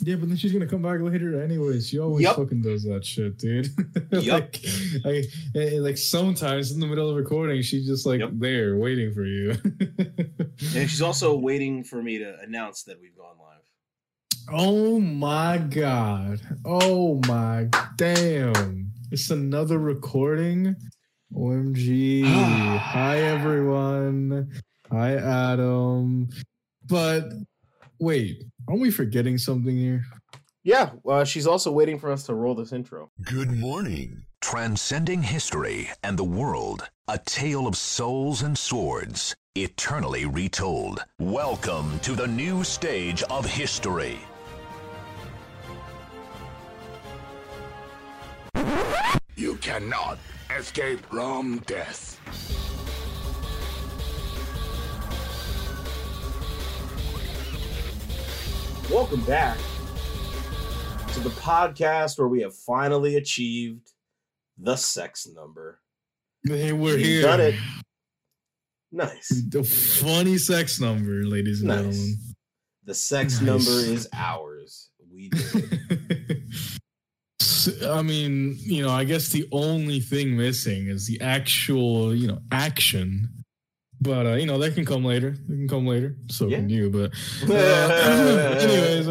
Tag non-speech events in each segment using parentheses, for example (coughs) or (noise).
Yeah, but then she's gonna come back later anyway. She always Yep. fucking does that shit, dude. (laughs) Yep. like, I, eh, like sometimes in the middle of recording, she's just like Yep. there waiting for you. (laughs) And she's also waiting for me to announce that we've gone live. oh my god! Oh my damn! It's another recording. OMG! (sighs) Hi everyone. Hi Adam. But wait, aren't we forgetting something here? Yeah, uh, she's also waiting for us to roll this intro. Good morning. Transcending history and the world, a tale of souls and swords, eternally retold. Welcome to the new stage of history. You cannot escape from death. Welcome back to the podcast where we have finally achieved the sex number. Hey, we're here. done it. Nice. The funny sex number, ladies and Nice. gentlemen. The sex Nice. number is ours. We did (laughs) I mean, you know, I guess the only thing missing is the actual, you know, action. But uh, you know, that can come later. That can come later. So Yeah. can you. But (laughs) uh, (laughs) anyways,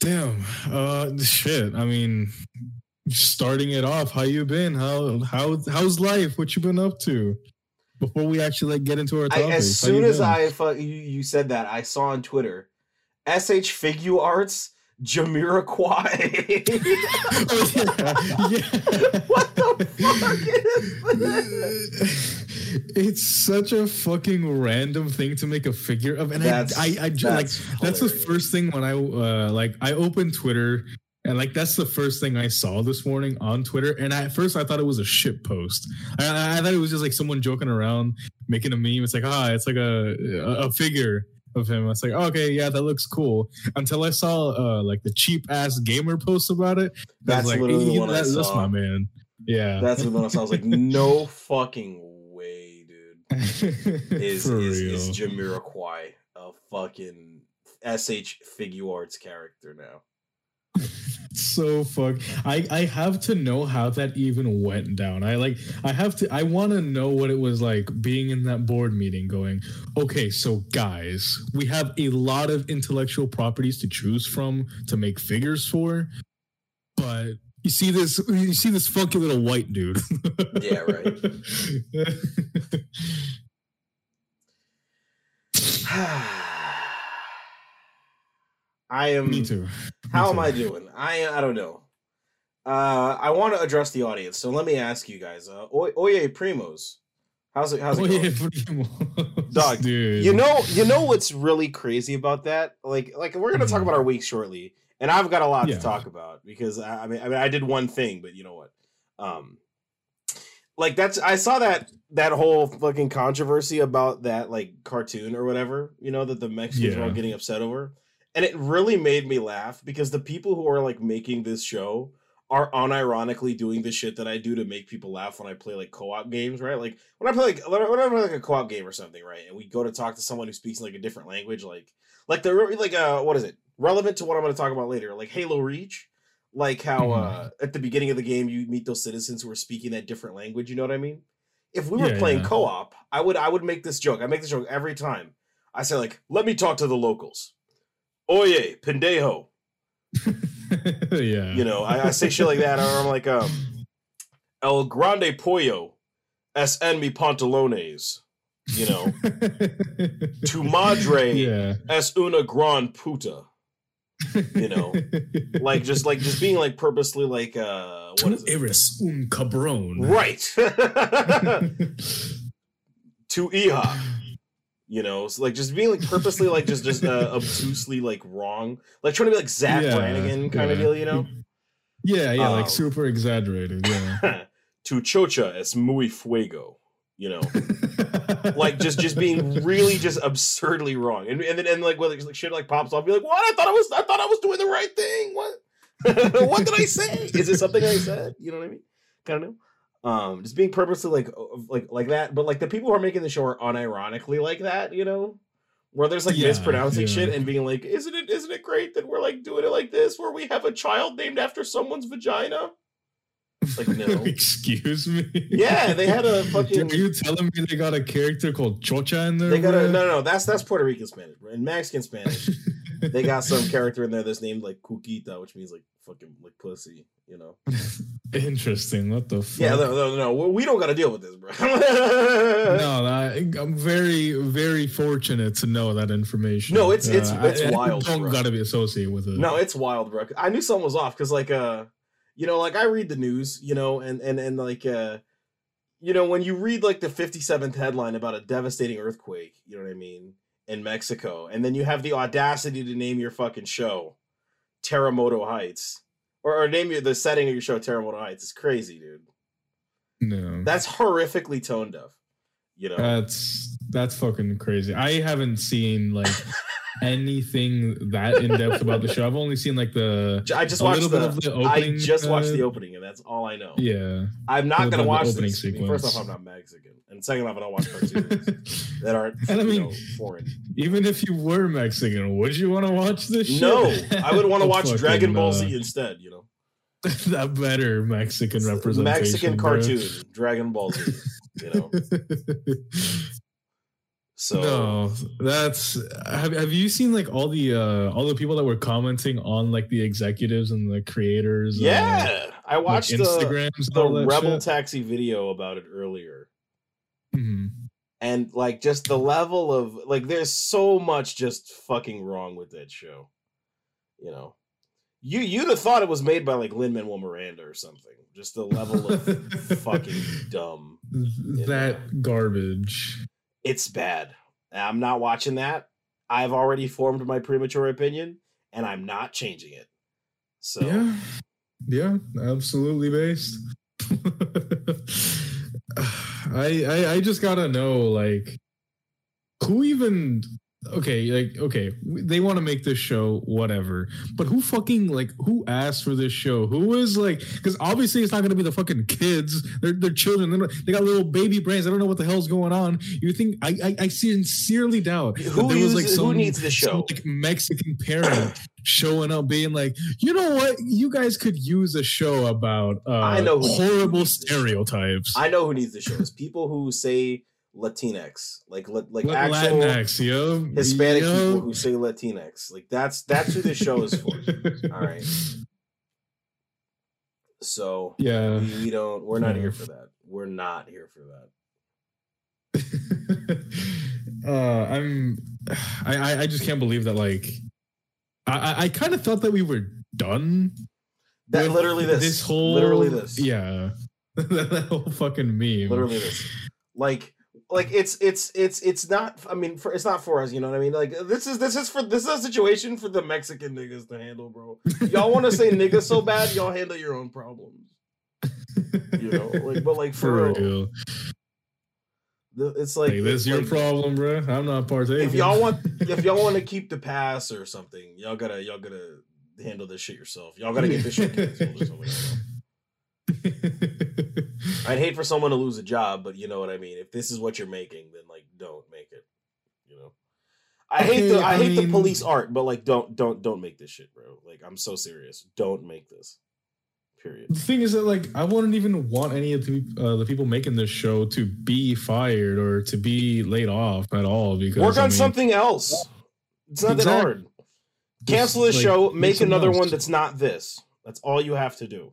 (laughs) damn. Uh, shit. I mean, starting it off. How you been? How how how's life? What you been up to? Before we actually like get into our I, as soon as been? I you, you said that, I saw on Twitter, S.H.Figuarts Jamiroquai. Oh, yeah, yeah. what the fuck is that? it's such a fucking random thing to make a figure of, and That's- I, I, I ju- like that's that's the first thing when I uh like I opened Twitter. And like that's the first thing I saw this morning on Twitter, and at first I thought it was a shit post. I, I- thought it was just like someone joking around, making a meme. It's like ah, it's like a, a figure of him. I was like okay, yeah, that looks cool. Until I saw uh like the cheap ass gamer post about it. That's like, literally the "Eh, one I that- that's my man. Yeah, That's the one I saw. I was like, (laughs) no fucking way, dude. (laughs) Is is, is Jamiroquai a fucking SH Figure Arts character now? So fuck i i have to know how that even went down i like i have to i want to know what it was like being in that board meeting going okay so guys we have a lot of intellectual properties to choose from to make figures for but you see this you see this funky little white dude Yeah, right. I am. me too (laughs) How Me am. I doing? I I don't know. Uh, I want to address the audience, so let me ask you guys. Uh, Oy- Oye Primos, how's it? How's it Oh, going? yeah, Primo. Dog, dude You know, you know what's really crazy about that? Like, like we're gonna talk Mhm. about our week shortly, and I've got a lot Yeah. to talk about because I, I mean, I mean, I did one thing, but you know what? Um, like that's I saw that that whole fucking controversy about that like cartoon or whatever, you know, that the Mexicans were all getting upset over, and it really made me laugh because the people who are like making this show are unironically doing the shit that I do to make people laugh when I play like co-op games, right? Like when I play like when I play like a co-op game or something, right? And we go to talk to someone who speaks like a different language, like like the like uh what is it? Relevant to what I'm going to talk about later, like Halo Reach, like how uh at the beginning of the game you meet those citizens who are speaking that different language. You know what I mean? If we were Yeah, playing yeah. co-op, I would I would make this joke. I make this joke every time. I say like, let me talk to the locals. Oye, pendejo. (laughs) yeah You know, I, I say shit like that, or I'm like, um, El Grande Pollo, es en mi pantalones. You know, (laughs) tu madre yeah es una gran puta. You know, (laughs) like just like just being like purposely like uh what Tu is it? eres un cabrón. Right. tu hija. You know, it's like just being like purposely like just just uh, (laughs) obtusely like wrong, like trying to be like Zapp Yeah, Brannigan kind of deal. You know. Yeah, yeah, Um, like super exaggerated. Yeah. (laughs) tu chocha es muy fuego. You know, (laughs) like just just being really just absurdly wrong, and and then and like when like, shit like pops off, be like, what? I thought I was I thought I was doing the right thing. What? what did I say? Is it something I said? You know what I mean? Kind of know. Um, just being purposely like like like that, but like the people who are making the show are unironically like that. You know, where there's like Yeah, mispronouncing yeah. shit and being like, "Isn't it? Isn't it great that we're like doing it like this, where we have a child named after someone's vagina?" Like no. (laughs) Excuse me. Yeah, they had a (laughs) fucking- Are you telling me they got a character called Chocha in there? They got a no, no, no. That's that's Puerto Rican Spanish. and Mexican Spanish, (laughs) they got some character in there that's named like Kukita, which means like fucking like pussy. You know? (laughs) Interesting. What the fuck? Yeah, no, no, no. We don't got to deal with this, bro. (laughs) No, I, I'm very, very fortunate to know that information. No, it's- it's- I- it's I, wild, Don't gotta be associated with it. No, it's wild, bro. I knew something was off because, like, uh, you know, like I read the news, you know, and and and like, uh, you know, when you read like the fifty seventh headline about a devastating earthquake, you know what I mean, in Mexico, and then you have the audacity to name your fucking show Terremoto Heights, or, or name your the setting of your show Terremoto Heights. It's crazy, dude. no. That's horrifically tone deaf. You know, That's that's fucking crazy. I haven't seen like (laughs) anything that in depth about the show. I've only seen like the I just watched the. the I opening. just watched uh, the opening, and that's all I know. Yeah. I'm not gonna watch the opening. I first off. I'm not Mexican, and second off, I don't watch cartoons (laughs) that aren't And I mean, know, foreign. Even if you were Mexican, would you want to watch this? Shit? No, I would want (laughs) to watch Dragon Ball uh, Z instead. You know, (laughs) that better Mexican representation. Mexican bro. cartoon, Dragon Ball Z. You know, so no, that's have have you seen like all the uh all the people that were commenting on like the executives and the creators? yeah, I watched the Instagrams and the Rebel shit? Taxi video about it earlier. Mhm. and like just the level of like there's so much just fucking wrong with that show you know you you'd have thought it was made by like lin manuel miranda or something just the level of (laughs) fucking dumb that garbage. It's bad. I'm not watching that. I've already formed my premature opinion and i'm not changing it. So Yeah, yeah, absolutely based. (sighs) I, I I just gotta know like who even okay like okay they want to make this show whatever but who fucking like who asked for this show? Who is like because obviously it's not gonna be the fucking kids they're, they're children They're not- they got little baby brains i don't know what the hell's going on. You think i i, I sincerely doubt who, there was, uses, who needs the some, show like Mexican parent showing up being like, you know what, you guys could use a show about uh, I know horrible needs this show. stereotypes. i know who needs the show. It's people who say latinx like like actual Latinx, yo, Hispanic yo. people who say Latinx. Like that's that's who this show is for. (laughs) All right. So Yeah. we, we don't. We're not Yeah. here for that. We're not here for that. (laughs) uh, I'm. I, I just can't believe that. Like, I I, I kind of thought that we were done. That literally this. This whole literally this. Yeah. (laughs) that whole fucking meme. Literally this. Like like it's it's it's it's not. I mean, for, it's not for us. You know what I mean? Like this is this is for this is a situation for the Mexican niggas to handle, bro. Y'all want to say niggas so bad? Y'all handle your own problems. You know, like but like (laughs) for, For real, real. the- it's like Hey, this is your like, problem, bro. I'm not partaking. if y'all want if y'all want to keep the pass or something, y'all gotta y'all gotta handle this shit yourself. Y'all gotta get this shit canceled or something. Know. (laughs) I'd hate for someone to lose a job, but you know what I mean. If this is what you're making, then like don't make it. You know. I hate the I, I hate the police art, but like don't don't don't make this shit, bro. Like I'm so serious. Don't make this. Period. the thing is that like I wouldn't even want any of the uh, the people making this show to be fired or to be laid off at all because Work I on mean, something else. It's not that hard. Cancel this like, show, make make another else. one that's not this. That's all you have to do.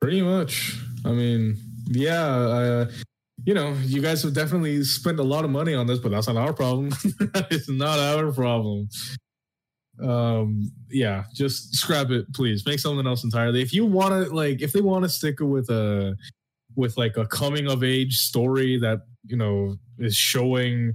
Pretty much. I mean, yeah, uh, you know, you guys have definitely spent a lot of money on this, but that's not our problem. (laughs) it's not our problem. Um, yeah, just scrap it, please. Make something else entirely. If you want to, like, if they want to stick with a with like a coming of age story that you know is showing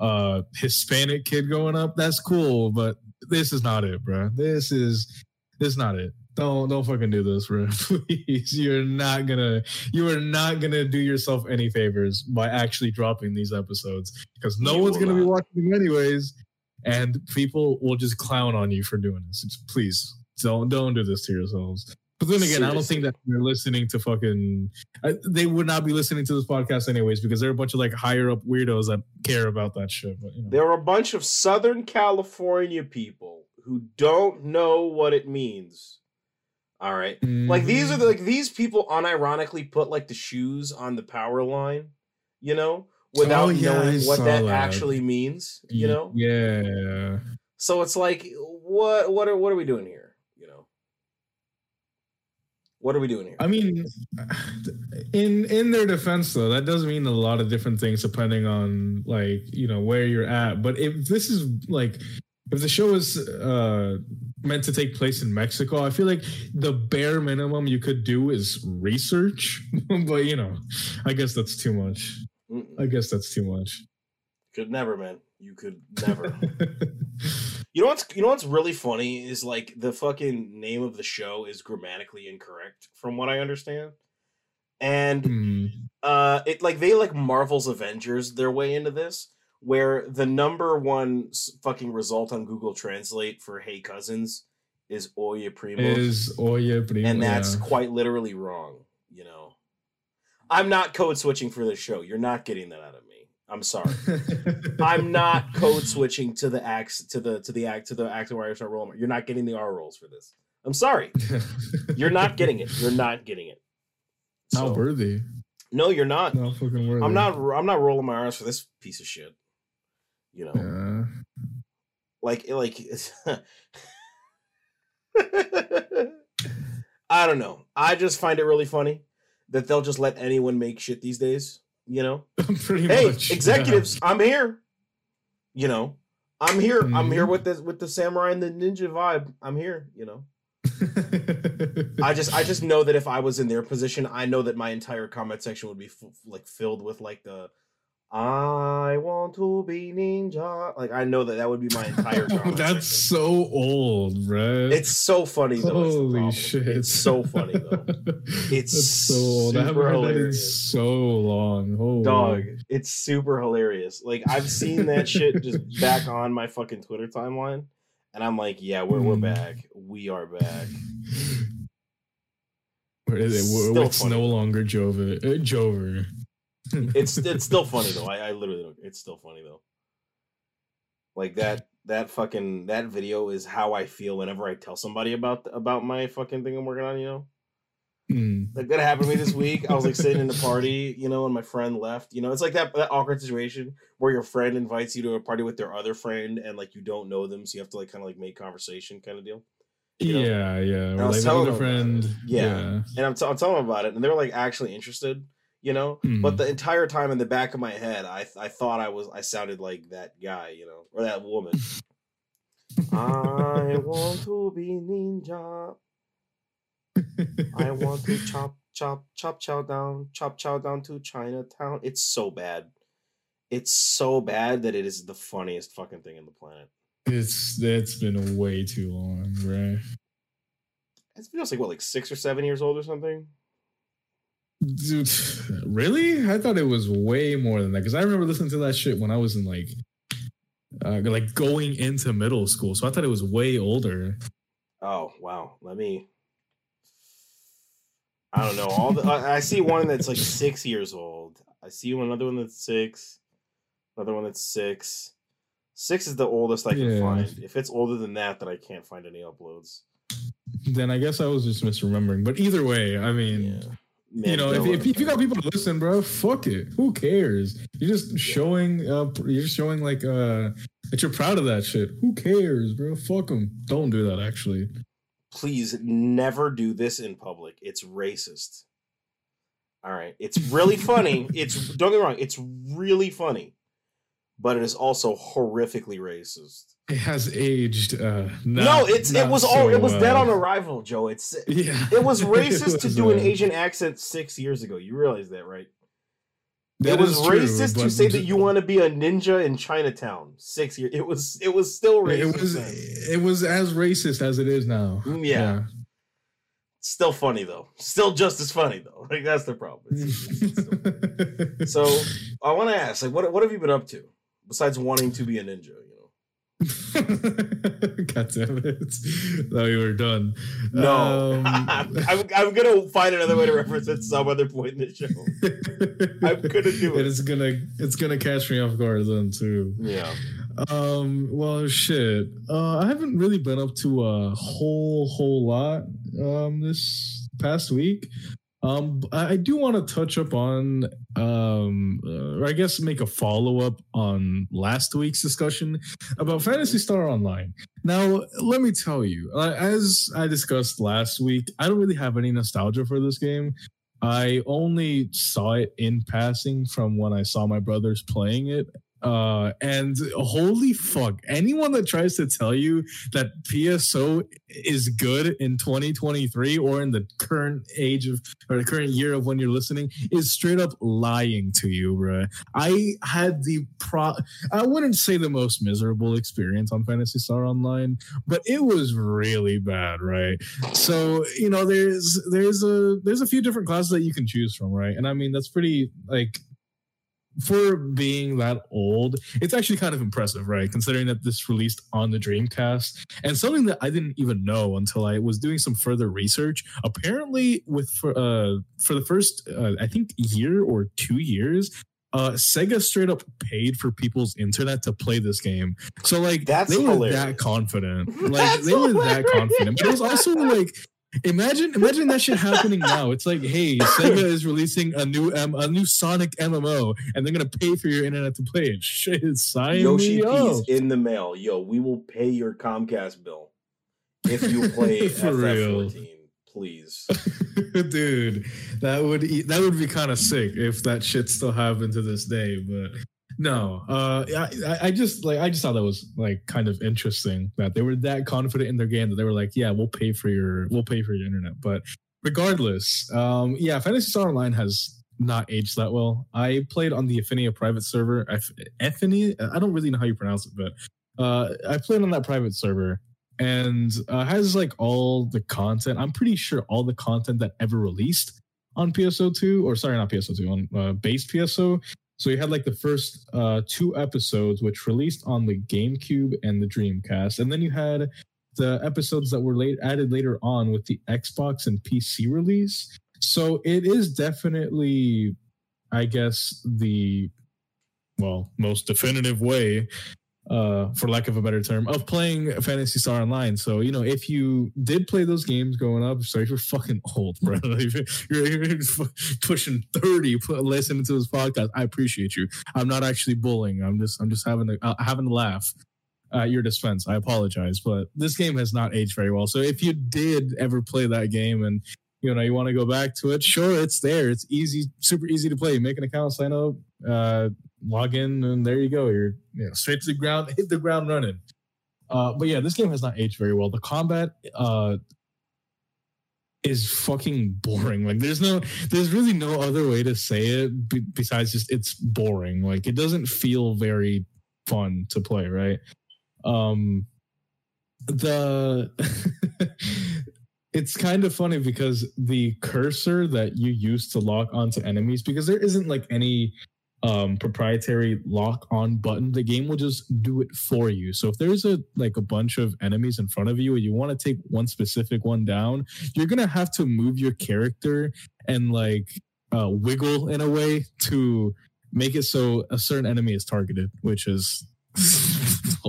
uh Hispanic kid growing up, that's cool. But this is not it, bro. This is this is not it. Don't don't fucking do this, bro. (laughs) Please, you're not gonna you are not gonna do yourself any favors by actually dropping these episodes because no You one's gonna be watching them anyways, and people will just clown on you for doing this. Just please don't don't do this to yourselves. But then again, I don't think that they're listening to fucking. I, they would not be listening to this podcast anyways because they're a bunch of like higher up weirdos that care about that shit. But you know, There are a bunch of Southern California people who don't know what it means. All right. Like these are the, like these people unironically put like the shoes on the power line, you know, without Oh, yeah, knowing I what that, that. actually means, you know? Yeah. So it's like what what are what are we doing here, you know? What are we doing here? I mean, in in their defense, though, that does mean a lot of different things depending on like you know where you're at. But if this is like if the show is uh meant to take place in Mexico, I feel like the bare minimum you could do is research. (laughs) but you know, I guess that's too much. Mm-mm. I guess that's too much. Could never, man. You could never. (laughs) You know what's you know what's really funny is like the fucking name of the show is grammatically incorrect from what I understand. And Hmm. uh it like they like Marvel's Avengers their way into this where the number one fucking result on Google Translate for hey cousins is Oye Primos Is Oye Primo? and that's yeah. quite literally wrong, you know. I'm not code switching for this show. You're not getting that out of me. I'm sorry. (laughs) I'm not code switching to the acts to the to the act to the act where I start. You're not getting the R rolls for this. I'm sorry. You're not getting it. You're not getting it. not worthy. no, you're not. Not fucking worthy. I'm not. I'm not rolling my R's for this piece of shit. You know, Yeah. like like. (laughs) I don't know. I just find it really funny that they'll just let anyone make shit these days. You know, (laughs) Pretty hey much. yeah. executives i'm here you know i'm here i'm here Mhm. with the with the samurai and the ninja vibe i'm here you know (laughs) i just i just know that if i was in their position i know that my entire comment section would be f- like filled with like the i want to be ninja like i know that that would be my entire (laughs) That's so old, bruh. it's so funny though holy shit. it's so funny though (laughs) It's That's so old. I haven't super heard that in hilarious. so long. Holy. dog it's super hilarious like i've seen that shit just back on my fucking twitter timeline and i'm like yeah we're, we're Mm. back we are back Where is it? It's no longer Jover. Uh, Jover. It's it's still funny though i, I literally don't it's still funny though like that that fucking that video is how i feel whenever i tell somebody about about my fucking thing i'm working on you know Mm. like that happened to me this week i was like sitting in the party you know and my friend left you know it's like that, that awkward situation where your friend invites you to a party with their other friend and like you don't know them so you have to like kind of like make conversation kind of deal you know? Yeah, yeah. I was telling about friend. it. Yeah. and I'm, t- I'm telling them about it and they're like actually interested you know? But Mm. the entire time in the back of my head i i thought i was i sounded like that guy you know or that woman. I (laughs) want to be ninja. I want to chop chop chop chow down chop chow down to chinatown. It's so bad. It's so bad that it is the funniest fucking thing in the planet. It's that's been way too long, right? it's feels like what like six or seven years old or something Dude, really? I thought it was way more than that because I remember listening to that shit when I was in like, uh, like going into middle school. So I thought it was way older. Oh wow, let me. I don't know. All the I, see one that's like six years old. I see another one that's six. Another one that's six. Six is the oldest I can Yeah. find. If it's older than that, then I can't find any uploads. Then I guess I was just misremembering. But either way, I mean, Yeah, Man, you know, if, if, if you got people to listen, bro, fuck it. Who cares? You're just showing up. You're just showing like uh that you're proud of that shit. Who cares, bro? Fuck them. Don't do that. Actually, please never do this in public. It's racist. All right, it's really funny. (laughs) It's don't get me wrong. It's really funny, but it is also horrifically racist. It has aged. uh no, not- it's it was all so it was dead well. on arrival, Joe. It's Yeah, it was (laughs) racist to was, do an uh, Asian accent six years ago. You realize that, right? that it was true, racist to say that you want to be a ninja in Chinatown. Six years. It was. It was still racist. It was it was as racist as it is now. Mm, yeah. Still funny though. Still just as funny though. Like that's the problem. It's- it's (laughs) so I want to ask, like, what what have you been up to besides wanting to be a ninja? (laughs) God damn it. No, you were done. No, Um, (laughs) I'm, I'm gonna find another way to reference it some other point in the show. (laughs) I'm gonna do it. It is gonna it's gonna catch me off guard then too. Yeah, Um well shit. Uh I haven't really been up to a whole whole lot um this past week. Um I do want to touch up on um uh, or I guess make a follow up on last week's discussion about Phantasy Star Online. Now, let me tell you, uh, as I discussed last week, I don't really have any nostalgia for this game. I only saw it in passing from when I saw my brothers playing it. Uh, and holy fuck, anyone that tries to tell you that PSO is good in 2023 or in the current age of or the current year of when you're listening is straight up lying to you, bro. I had the pro I wouldn't say the most miserable experience on Phantasy Star Online, but it was really bad, right? So, you know, there's there's a there's a few different classes that you can choose from, right? And I mean that's pretty like for being that old, it's actually kind of impressive, right? Considering that this released on the Dreamcast and something that I didn't even know until I was doing some further research. Apparently, with for uh for the first uh, I think year or two years, uh Sega straight up paid for people's internet to play this game. So like That's they were that confident. (laughs) Like That's they were that confident. But it was also like Imagine, imagine that shit happening now. It's like, hey, Sega is releasing a new M- a new Sonic MMO, and they're gonna pay for your internet to play it. (laughs) Shit, sign Yoshi me up. In the mail. Yo, we will pay your Comcast bill if you play (laughs) For real. FF14. Please. (laughs) dude that would e- that would be kind of sick if that shit still happened to this day but no uh I, I- just like i just thought that was like kind of interesting that they were that confident in their game that they were like yeah we'll pay for your we'll pay for your internet but regardless um yeah phantasy star online has not aged that well i played on the Ephinea private server Aff- Ephinea i don't really know how you pronounce it but uh i played on that private server and uh, has like all the content. I'm pretty sure all the content that ever released on PSO2 or sorry, not PSO2 on uh, base PSO. So you had like the first uh, two episodes, which released on the GameCube and the Dreamcast, and then you had the episodes that were late added later on with the Xbox and PC release. So it is definitely, I guess, the well most definitive way uh, for lack of a better term, of playing Phantasy Star Online. So, you know, if you did play those games growing up, sorry, you're fucking old, bro. (laughs) You're, you're, you're pushing 30 put, listening to this podcast. I appreciate you. I'm not actually bullying. I'm just, I'm just having a, uh, having a laugh at your defense. I apologize, but this game has not aged very well. So if you did ever play that game and, you know, you want to go back to it, sure, it's there. It's easy, super easy to play. Make an account, sign up, uh, log in, and there you go. You're you know, straight to the ground, (laughs) hit the ground running. Uh, but yeah, this game has not aged very well. The combat uh, is fucking boring. Like there's no, there's really no other way to say it b- besides just it's boring. Like it doesn't feel very fun to play, right? Um, the (laughs) it's kind of funny because the cursor that you use to lock onto enemies because there isn't like any um proprietary lock on button the game will just do it for you. So if there's a like a bunch of enemies in front of you and you want to take one specific one down you're gonna have to move your character and like uh wiggle in a way to make it so a certain enemy is targeted which is (laughs)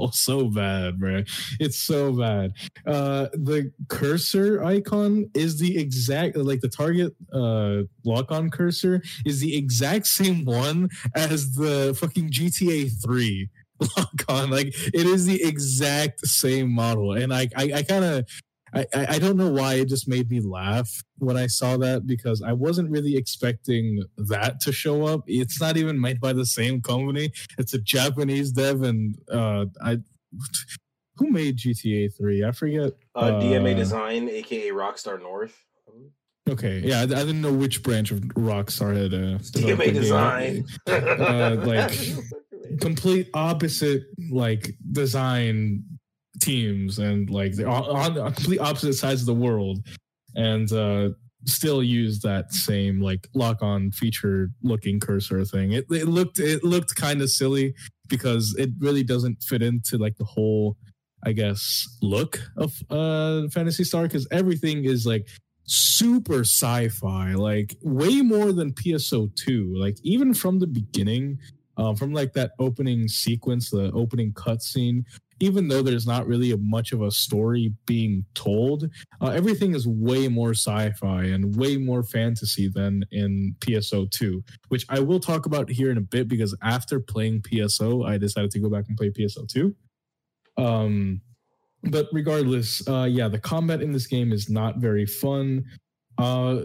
oh, (laughs) so bad bro. It's so bad. Uh the cursor icon is the exact like the target uh lock on cursor is the exact (laughs) same one as the fucking GTA 3 (laughs) lock on like it is the exact same model. And I I, I kind of I, I don't know why it just made me laugh when I saw that because I wasn't really expecting that to show up. It's not even made by the same company. It's a Japanese dev, and uh, I (sighs) who made GTA three? I forget. Uh, DMA Uh, Design, aka Rockstar North. Okay, yeah, I, I didn't know which branch of Rockstar had uh, DMA. Design. Uh, like (laughs) complete opposite like design teams and like they're on, the complete opposite sides of the world and uh still use that same like lock on feature looking cursor thing it, it looked it looked kind of silly because it really doesn't fit into like the whole I guess, look of uh Phantasy Star because everything is like super sci-fi, like way more than PSO2. Like even from the beginning, um, from like that opening sequence, the opening cutscene, even though there's not really much of a story being told, uh, everything is way more sci-fi and way more fantasy than in PSO2, which I will talk about here in a bit because after playing PSO, I decided to go back and play PSO2. Um, but regardless, uh, yeah, the combat in this game is not very fun. Uh,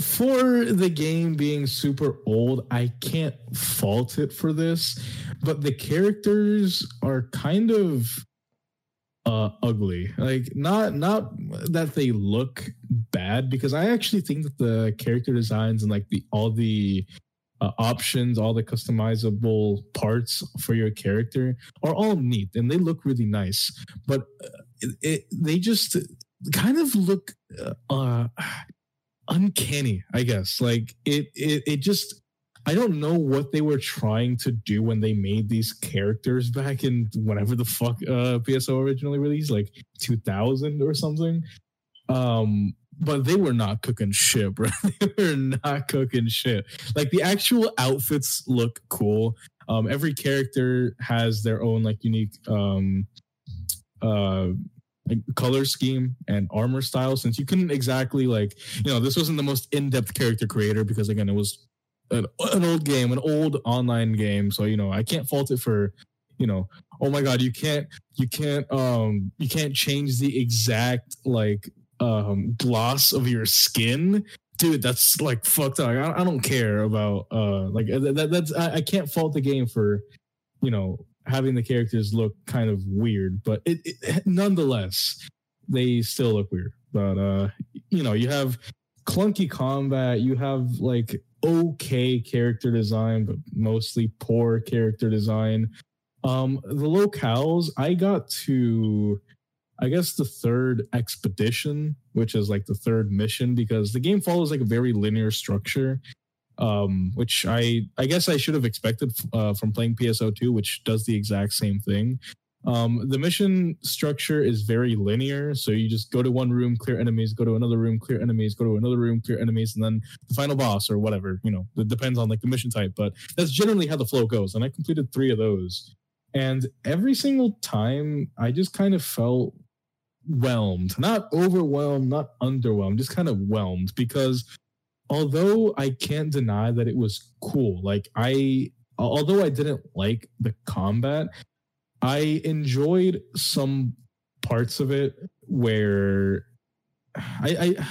for the game being super old, I can't fault it for this, but the characters are kind of uh ugly. Like not not that they look bad because I actually think that the character designs and like the all the uh, options, all the customizable parts for your character are all neat and they look really nice. But uh, it, it, they just kind of look uh, uh uncanny, I guess. Like it, it, it just. I don't know what they were trying to do when they made these characters back in whatever the fuck uh, PSO originally released, like 2000 or something. Um, but they were not cooking shit, bro. (laughs) they were not cooking shit. Like the actual outfits look cool. Um, every character has their own like unique um, uh, color scheme and armor style. Since you couldn't exactly like, you know, this wasn't the most in-depth character creator because again, it was an, an old game, an old online game. So you know, I can't fault it for you know oh my god you can't you can't um you can't change the exact like um gloss of your skin. Dude that's like fucked up. I, I don't care about uh like that, that's I, I can't fault the game for you know having the characters look kind of weird. But it, it nonetheless they still look weird. But uh you know you have clunky combat. You have like okay character design but mostly poor character design um the locales i got to I guess the third expedition, which is like the third mission, because the game follows like a very linear structure, um, which I I guess I should have expected uh, from playing PSO2, which does the exact same thing. Um, the mission structure is very linear, so you just go to one room, clear enemies, go to another room, clear enemies, go to another room, clear enemies, and then the final boss or whatever. You know, it depends on like the mission type, but that's generally how the flow goes. And I completed three of those, and every single time I just kind of felt whelmed, not overwhelmed, not underwhelmed, just kind of whelmed because although I can't deny that it was cool, like I, although I didn't like the combat, I enjoyed some parts of it where I, I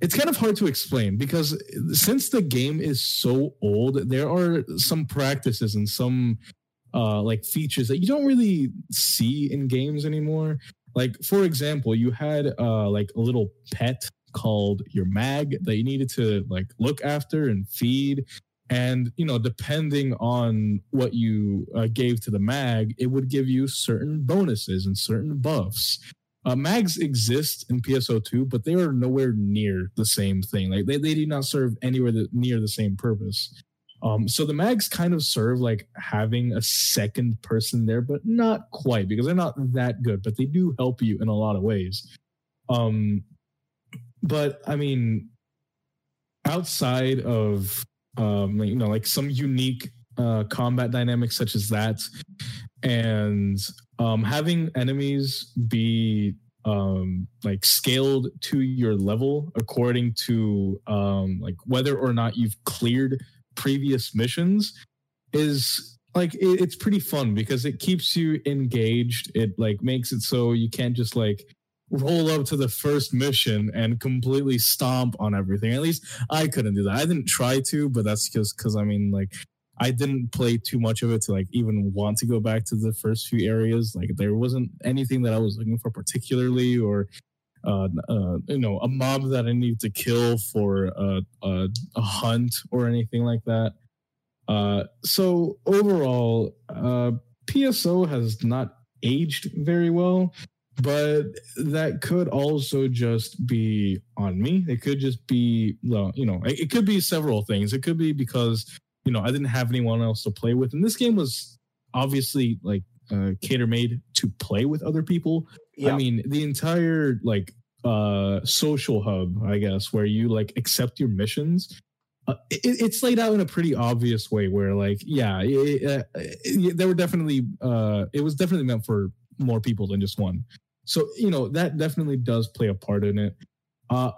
it's kind of hard to explain because since the game is so old, there are some practices and some uh, like features that you don't really see in games anymore. Like for example, you had uh, like a little pet called your mag that you needed to like look after and feed and you know depending on what you uh, gave to the mag it would give you certain bonuses and certain buffs. Uh, mags exist in pso2 but they are nowhere near the same thing. Like they, they do not serve anywhere the, near the same purpose. Um, so the mags kind of serve like having a second person there, but not quite because they're not that good, but they do help you in a lot of ways. Um, but I mean, outside of um, you know, like some unique uh, combat dynamics such as that, and um, having enemies be um like scaled to your level according to um like whether or not you've cleared previous missions is like it, it's pretty fun because it keeps you engaged. It like makes it so you can't just like roll up to the first mission and completely stomp on everything. At least i couldn't do that. I didn't try to but that's just because i mean like i didn't play too much of it to like even want to go back to the first few areas. Like there wasn't anything that i was looking for particularly or uh, uh, you know a mob that I need to kill for a, a, a hunt or anything like that. Uh, so overall, uh, PSO has not aged very well, but that could also just be on me. It could just be, well, you know, it, could be several things. It could be because you know I didn't have anyone else to play with, and this game was obviously like uh, cater made to play with other people. Yeah. I mean, the entire like uh social hub, I guess, where you like accept your missions. Uh, it, it's laid out in a pretty obvious way where like yeah it, uh, it, there were definitely uh it was definitely meant for more people than just one so you know that definitely does play a part in it uh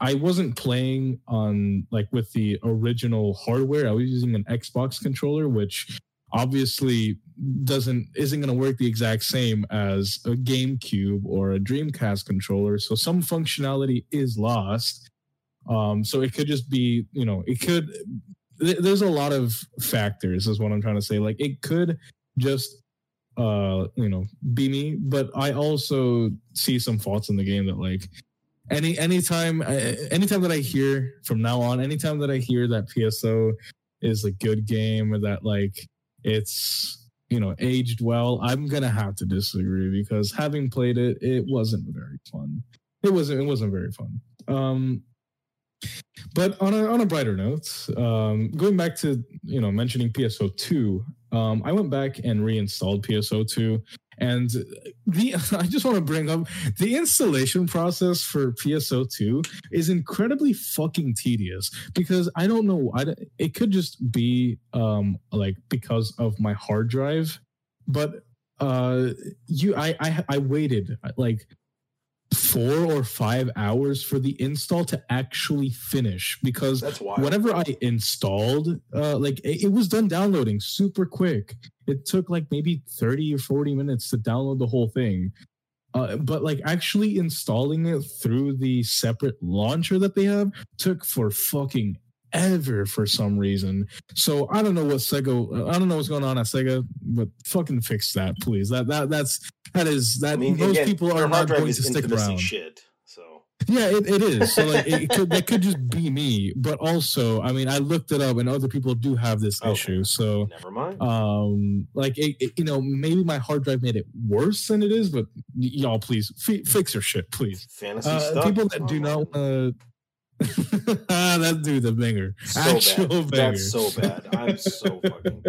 i wasn't playing on like with the original hardware i was using an xbox controller which obviously doesn't isn't going to work the exact same as a GameCube or a Dreamcast controller. So some functionality is lost. Um, so it could just be, you know, it could. th- There's a lot of factors, is what I'm trying to say. Like it could just, uh, you know, be me, but I also see some faults in the game that like any anytime anytime that I hear from now on, anytime that I hear that PSO is a good game or that like it's you know aged well i'm gonna have to disagree because having played it it wasn't very fun. It wasn't it wasn't very fun. Um but on a on a brighter note um going back to you know mentioning pso2 um i went back and reinstalled pso2 and the (laughs) i just want to bring up the installation process for pso2 is incredibly fucking tedious because i don't know don't- it could just be um like because of my hard drive but uh you i i, I waited like four or five hours for the install to actually finish because whatever I installed, uh, like it, it was done downloading super quick. It took like maybe 30 or 40 minutes to download the whole thing. Uh, but like actually installing it through the separate launcher that they have took for fucking ever for some reason. So I don't know what Sega, I don't know what's going on at Sega, but fucking fix that, please. That that that's that is that I mean, most again, people are hard not going to stick around. shit. So Yeah, it, it is. So like it could that could just be me, but also, I mean, I looked it up and other people do have this Okay. issue. So never mind. um like it, it- you know maybe my hard drive made it worse than it is but y'all please fi- fix your shit please Fantasy uh, stuff. people that do not want to that dude the banger so actual bad. banger That's so bad. I'm so fucking.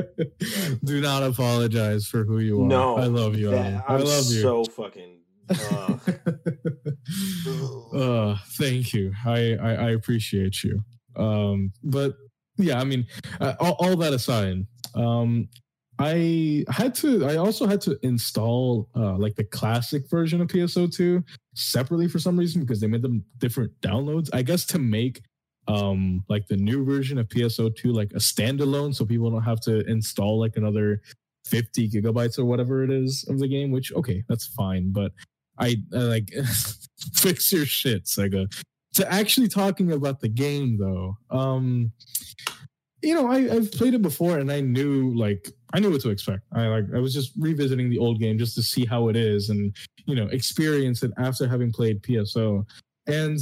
(laughs) do not apologize for who you are No, i love you that- i love you so fucking. (laughs) Uh, uh thank you I, I i appreciate you um but yeah i mean uh, all, all that aside um i had to i also had to install uh like the classic version of pso2 separately for some reason because they made them different downloads i guess to make um like the new version of pso2 like a standalone so people don't have to install like another 50 gigabytes or whatever it is of the game which okay that's fine but I, I like (laughs) fix your shit, Sega. To actually talking about the game though, um, you know, I, I've played it before and I knew like I knew what to expect. I like I was just revisiting the old game just to see how it is and you know experience it after having played PSO. And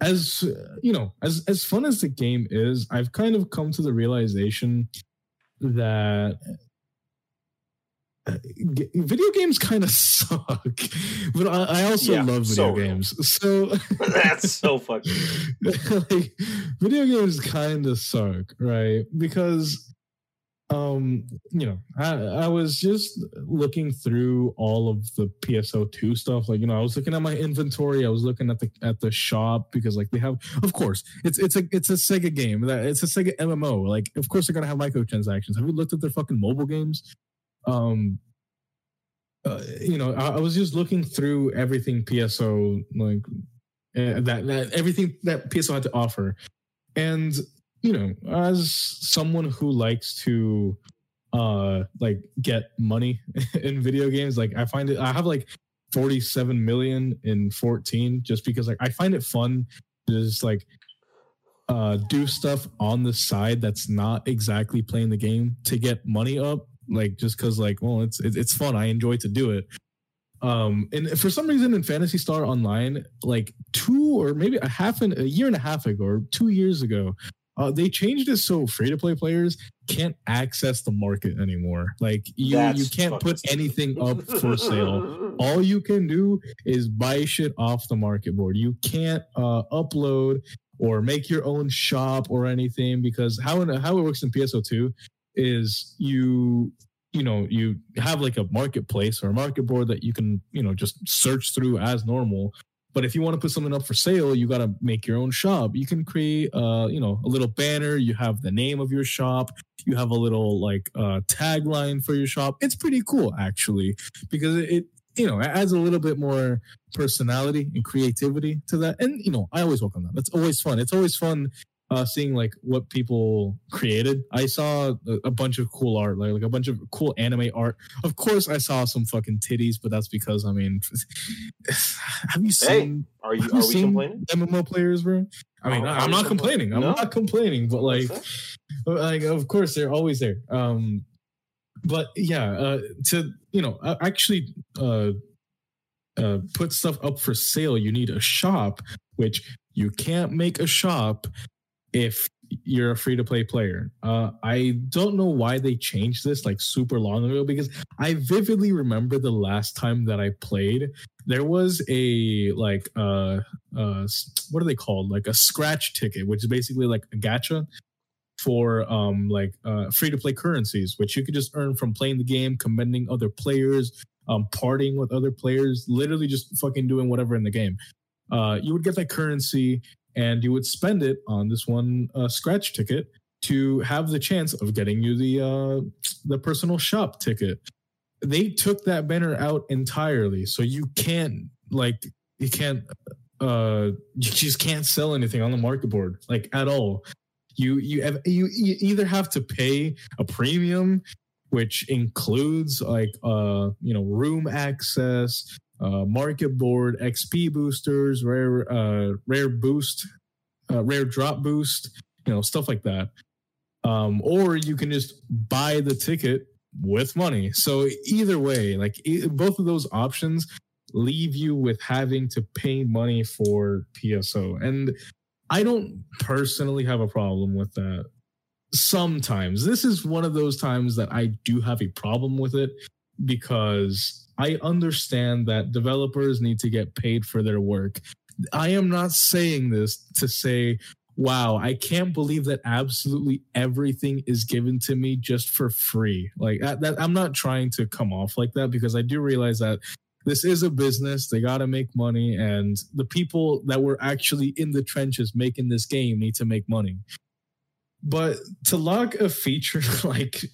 as you know, as as fun as the game is, I've kind of come to the realization that uh, video games kind of suck, (laughs) but I, I also Yeah, love so video real. games. (laughs) So That's so fucking. (laughs) like video games kind of suck, right? Because um, you know, I I was just looking through all of the PSO2 stuff. Like, you know, I was looking at my inventory, I was looking at the at the shop because like they have of course it's it's a it's a Sega game. That it's a Sega MMO. Like, of course they're gonna have microtransactions. Have you looked at their fucking mobile games? Um uh, you know, I, I was just looking through everything PSO like uh, that that everything that PSO had to offer, and you know, as someone who likes to uh like get money (laughs) in video games, like I find it, I have like 47 million in 14 just because like I find it fun to just like uh do stuff on the side that's not exactly playing the game to get money up like just because like well it's it's fun. I enjoy to do it. Um and for some reason in phantasy star online like two or maybe a half an, a year and a half ago or two years ago uh, they changed it so free to play players can't access the market anymore like you That's you can't put stupid. anything up for sale all you can do is buy shit off the market board. You can't uh, upload or make your own shop or anything because how how it works in PSO2 is you you know you have like a marketplace or a market board that you can you know just search through as normal but if you want to put something up for sale you got to make your own shop. You can create uh you know a little banner. You have the name of your shop. You have a little like uh tagline for your shop. It's pretty cool actually because it you know adds a little bit more personality and creativity to that. And you know i always welcome that. That's always fun. It's always fun uh, seeing like what people created. I saw a, a bunch of cool art, like, like a bunch of cool anime art. Of course, I saw some fucking titties, but that's because I mean, (sighs) have you seen? Hey, are you? Are you we complaining? MMO players, bro? I mean, Oh, I- I'm not complaining? I'm No? not complaining, but like, like of course they're always there. Um, but yeah, uh, to you know, uh, actually, uh, uh, put stuff up for sale, you need a shop, which you can't make a shop if you're a free to play player. Uh, I don't know why they changed this like super long ago because I vividly remember the last time that I played. There was a like uh uh what are they called? Like a scratch ticket, which is basically like a gacha for um like uh free to play currencies, which you could just earn from playing the game, commending other players, um partying with other players, literally just fucking doing whatever in the game. Uh, you would get that currency and you would spend it on this one uh, scratch ticket to have the chance of getting you the uh, the personal shop ticket. They took that banner out entirely, so you can't like you can't uh you just can't sell anything on the market board like at all. You you have, you, you either have to pay a premium, which includes like uh you know room access, uh, market board, XP boosters, rare uh, rare boost, uh, rare drop boost, you know, stuff like that. Um, or you can just buy the ticket with money. So either way, like e- both of those options leave you with having to pay money for PSO. And I don't personally have a problem with that. Sometimes this is one of those times that I do have a problem with it because I understand that developers need to get paid for their work. I am not saying this to say, wow, I can't believe that absolutely everything is given to me just for free. Like that, that I'm not trying to come off like that because I do realize that this is a business. They got to make money and the people that were actually in the trenches making this game need to make money. But to lock a feature (laughs) like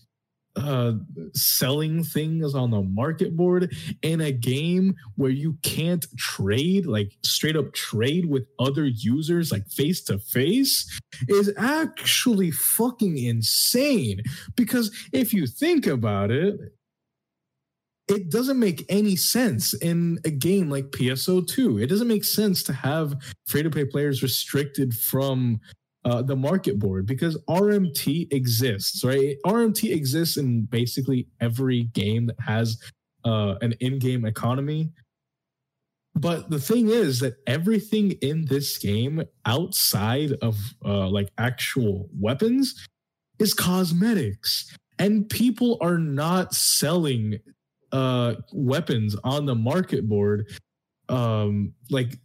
uh selling things on the market board in a game where you can't trade like straight up trade with other users like face to face is actually fucking insane. Because if you think about it it doesn't make any sense in a game like PSO2 it doesn't make sense to have free to play players restricted from uh, the market board because RMT exists, right? RMT exists in basically every game that has uh, an in-game economy. But the thing is that everything in this game outside of uh, like actual weapons is cosmetics, and people are not selling uh, weapons on the market board um, like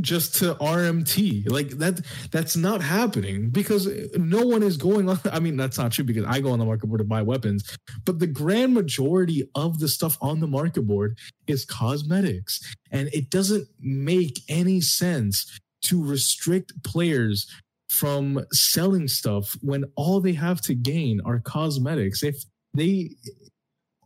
just to RMT. Like that that's not happening because no one is going on (laughs) I mean that's not true because I go on the market board to buy weapons, but the grand majority of the stuff on the market board is cosmetics and it doesn't make any sense to restrict players from selling stuff when all they have to gain are cosmetics. If they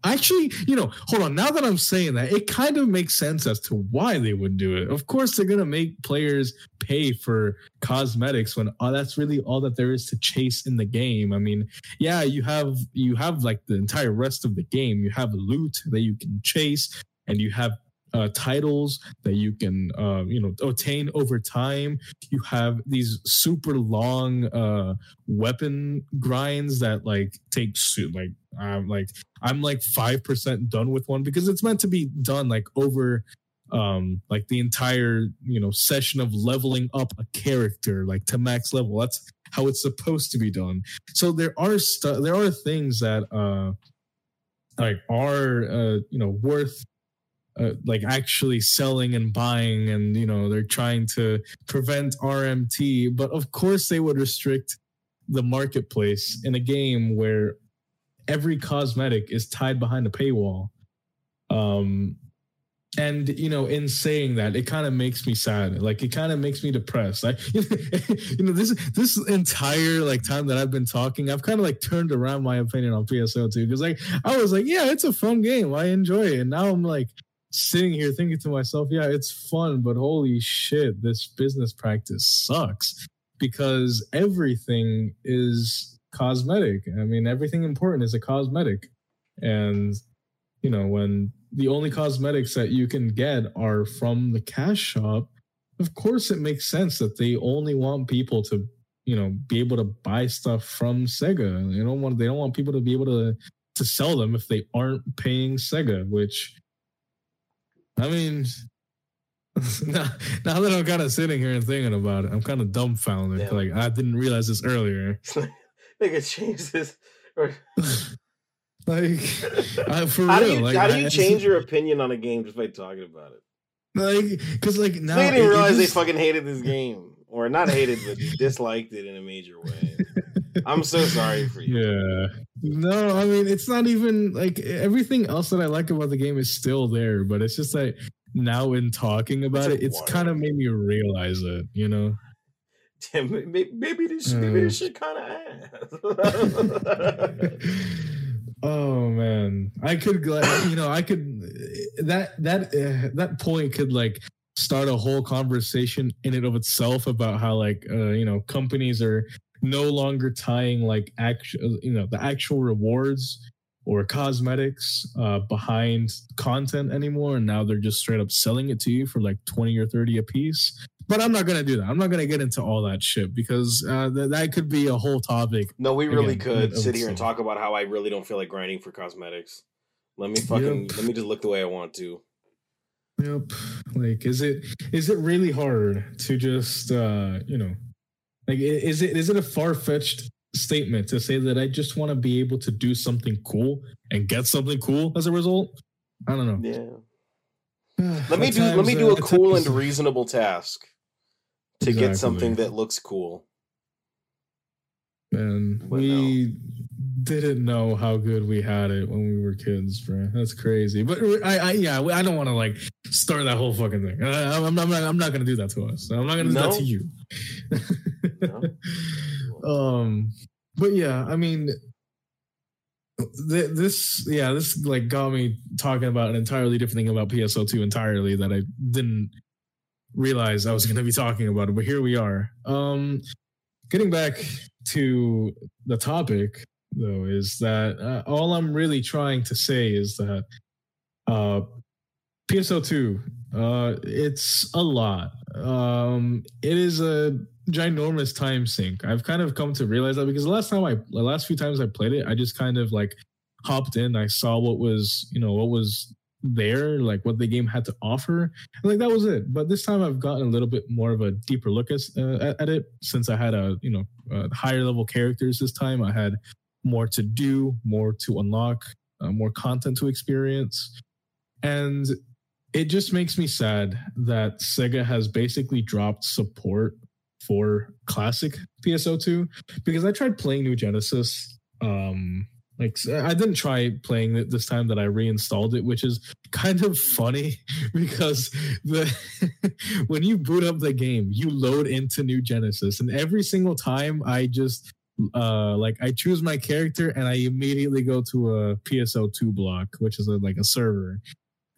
Actually, you know, hold on. Now that I'm saying that, it kind of makes sense as to why they would do it. Of course, they're gonna make players pay for cosmetics when oh, that's really all that there is to chase in the game. I mean, yeah, you have you have like the entire rest of the game. You have loot that you can chase, and you have uh, titles that you can uh, you know obtain over time. You have these super long uh, weapon grinds that like take su- like I'm like I'm like five percent done with one because it's meant to be done like over um like the entire you know session of leveling up a character like to max level. That's how it's supposed to be done. So there are stu- there are things that uh like are uh you know worth uh, like actually selling and buying and you know they're trying to prevent rmt but of course they would restrict the marketplace in a game where every cosmetic is tied behind a paywall. Um, and you know, in saying that, it kind of makes me sad. Like it kind of makes me depressed. like (laughs) you know, this this entire like time that I've been talking, I've kind of like turned around my opinion on PSO too, because like I was like, yeah, it's a fun game, I enjoy it, and now I'm like sitting here thinking to myself, yeah, it's fun, but holy shit, this business practice sucks because everything is cosmetic. I mean, everything important is a cosmetic, and you know when the only cosmetics that you can get are from the cash shop, of course it makes sense that they only want people to, you know, be able to buy stuff from Sega. They don't want they don't want people to be able to to sell them if they aren't paying Sega, which I mean (laughs) now, now that I'm kind of sitting here and thinking about it, I'm kind of dumbfounded. Yeah. Like I didn't realize this earlier. (laughs) they could change this. Or, (laughs) Like I, for how real, do you like how do I- you change your opinion on a game just by talking about it? like because like now they didn't realize just- they fucking hated this game, or not hated, but disliked it in a major way. I'm so sorry for you. Yeah. No, I mean it's not even like everything else that I like about the game is still there, but it's just like now in talking about It's it, it's kind of made me realize it, you know. Damn, maybe, maybe this maybe Mm. this shit kind of (laughs) ass. oh man, I could, you know, I could that that uh, that point could like start a whole conversation in and of itself about how like uh, you know companies are no longer tying like actual you know the actual rewards or cosmetics uh, behind content anymore and now they're just straight up selling it to you for like 20 or 30 a piece but i'm not gonna do that i'm not gonna get into all that shit because uh, th- that could be a whole topic no, we really Again, could sit here and talk about how I really don't feel like grinding for cosmetics. Let me fucking Yep. let me just look the way I want to. Yep. Like, is it is it really hard to just uh, you know, like, is it is it a far fetched statement to say that I just want to be able to do something cool and get something cool as a result? I don't know. Yeah. (sighs) Let me do let me do uh, a cool and reasonable task to get something that looks cool. And But we didn't know how good we had it when we were kids, bro. That's crazy. But I, I yeah, I don't want to like start that whole fucking thing. I, I'm, not, I'm not gonna do that to us. I'm not gonna do No? that to you. (laughs) (laughs) Um, but yeah, I mean, th- this yeah, this like got me talking about an entirely different thing about PSO2 entirely that I didn't realize I was going to be talking about it. But here we are. Um, getting back to the topic though is that uh, all I'm really trying to say is that uh, PSO2 uh, it's a lot. Um, it is a ginormous time sink. I've kind of come to realize that because the last time I, the last few times I played it, I just kind of like hopped in. I saw what was, you know, what was there, like what the game had to offer, and like that was it. But this time I've gotten a little bit more of a deeper look at, uh, at, it since I had a, you know, uh, higher level characters this time. I had more to do, more to unlock, uh, more content to experience, and it just makes me sad that Sega has basically dropped support for classic PSO2 because I tried playing New Genesis. Um, like I didn't try playing it this time that I reinstalled it, which is kind of funny (laughs) because the (laughs) when you boot up the game, you load into New Genesis, and every single time I just uh like I choose my character and I immediately go to a PSO2 block, which is a, like a server.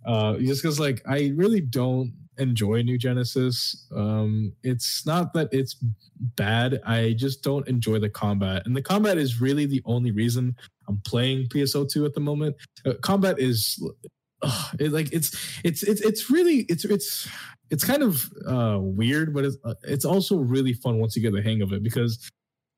Uh, just because like I really don't enjoy New Genesis. Um, it's not that it's bad. I just don't enjoy the combat, and the combat is really the only reason I'm playing PSO2 at the moment. Uh, combat is uh, it, like it's it's it's it's really it's it's it's kind of uh, weird, but it's uh, it's also really fun once you get the hang of it because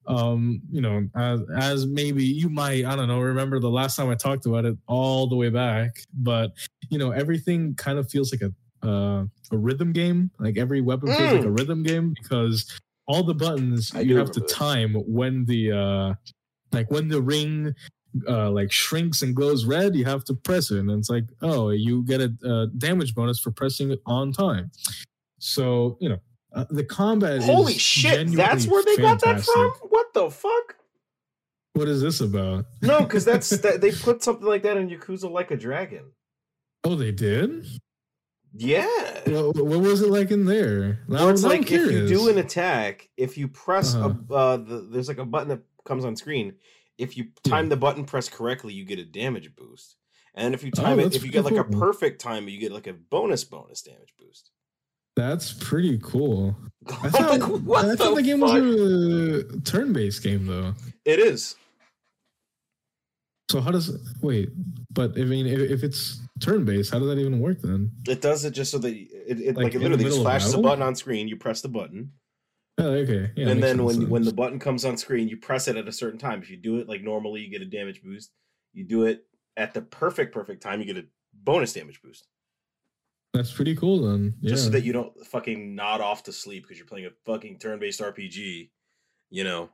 um you know as, as maybe you might i don't know remember the last time i talked about it all the way back but you know everything kind of feels like a uh, a rhythm game like every weapon feels like a rhythm game because all the buttons I you have to this. time when the uh like when the ring uh like shrinks and glows red you have to press it and it's like oh you get a, uh damage bonus for pressing it on time so you know uh, the combat Holy shit! That's where they got that from. What the fuck? What is this about? No, because that's (laughs) that, they put something like that in Yakuza Like a Dragon. Oh, they did. Yeah. What, what was it like in there? It's now I'm like if you do an attack, if you press Uh-huh. a, uh, the, there's like a button that comes on screen. If you Yeah. time the button press correctly, you get a damage boost. And if you Oh, time it, if you get like pretty a perfect time, you get like a bonus bonus damage boost. That's pretty cool. I (laughs) thought, like, I thought the, game fuck? was a turn-based game though. It is. So how does wait? But I mean, if, if it's turn-based, how does that even work then? It does it just so that it, it Like, like, it literally just flashes a button on screen. You press the button, Oh, okay, yeah. and then when sense when the button comes on screen, you press it at a certain time. If you do it like normally, you get a damage boost. You do it at the perfect perfect time, you get a bonus damage boost. that's pretty cool then. Yeah. Just so that you don't fucking nod off to sleep because you're playing a fucking turn-based RPG. You know,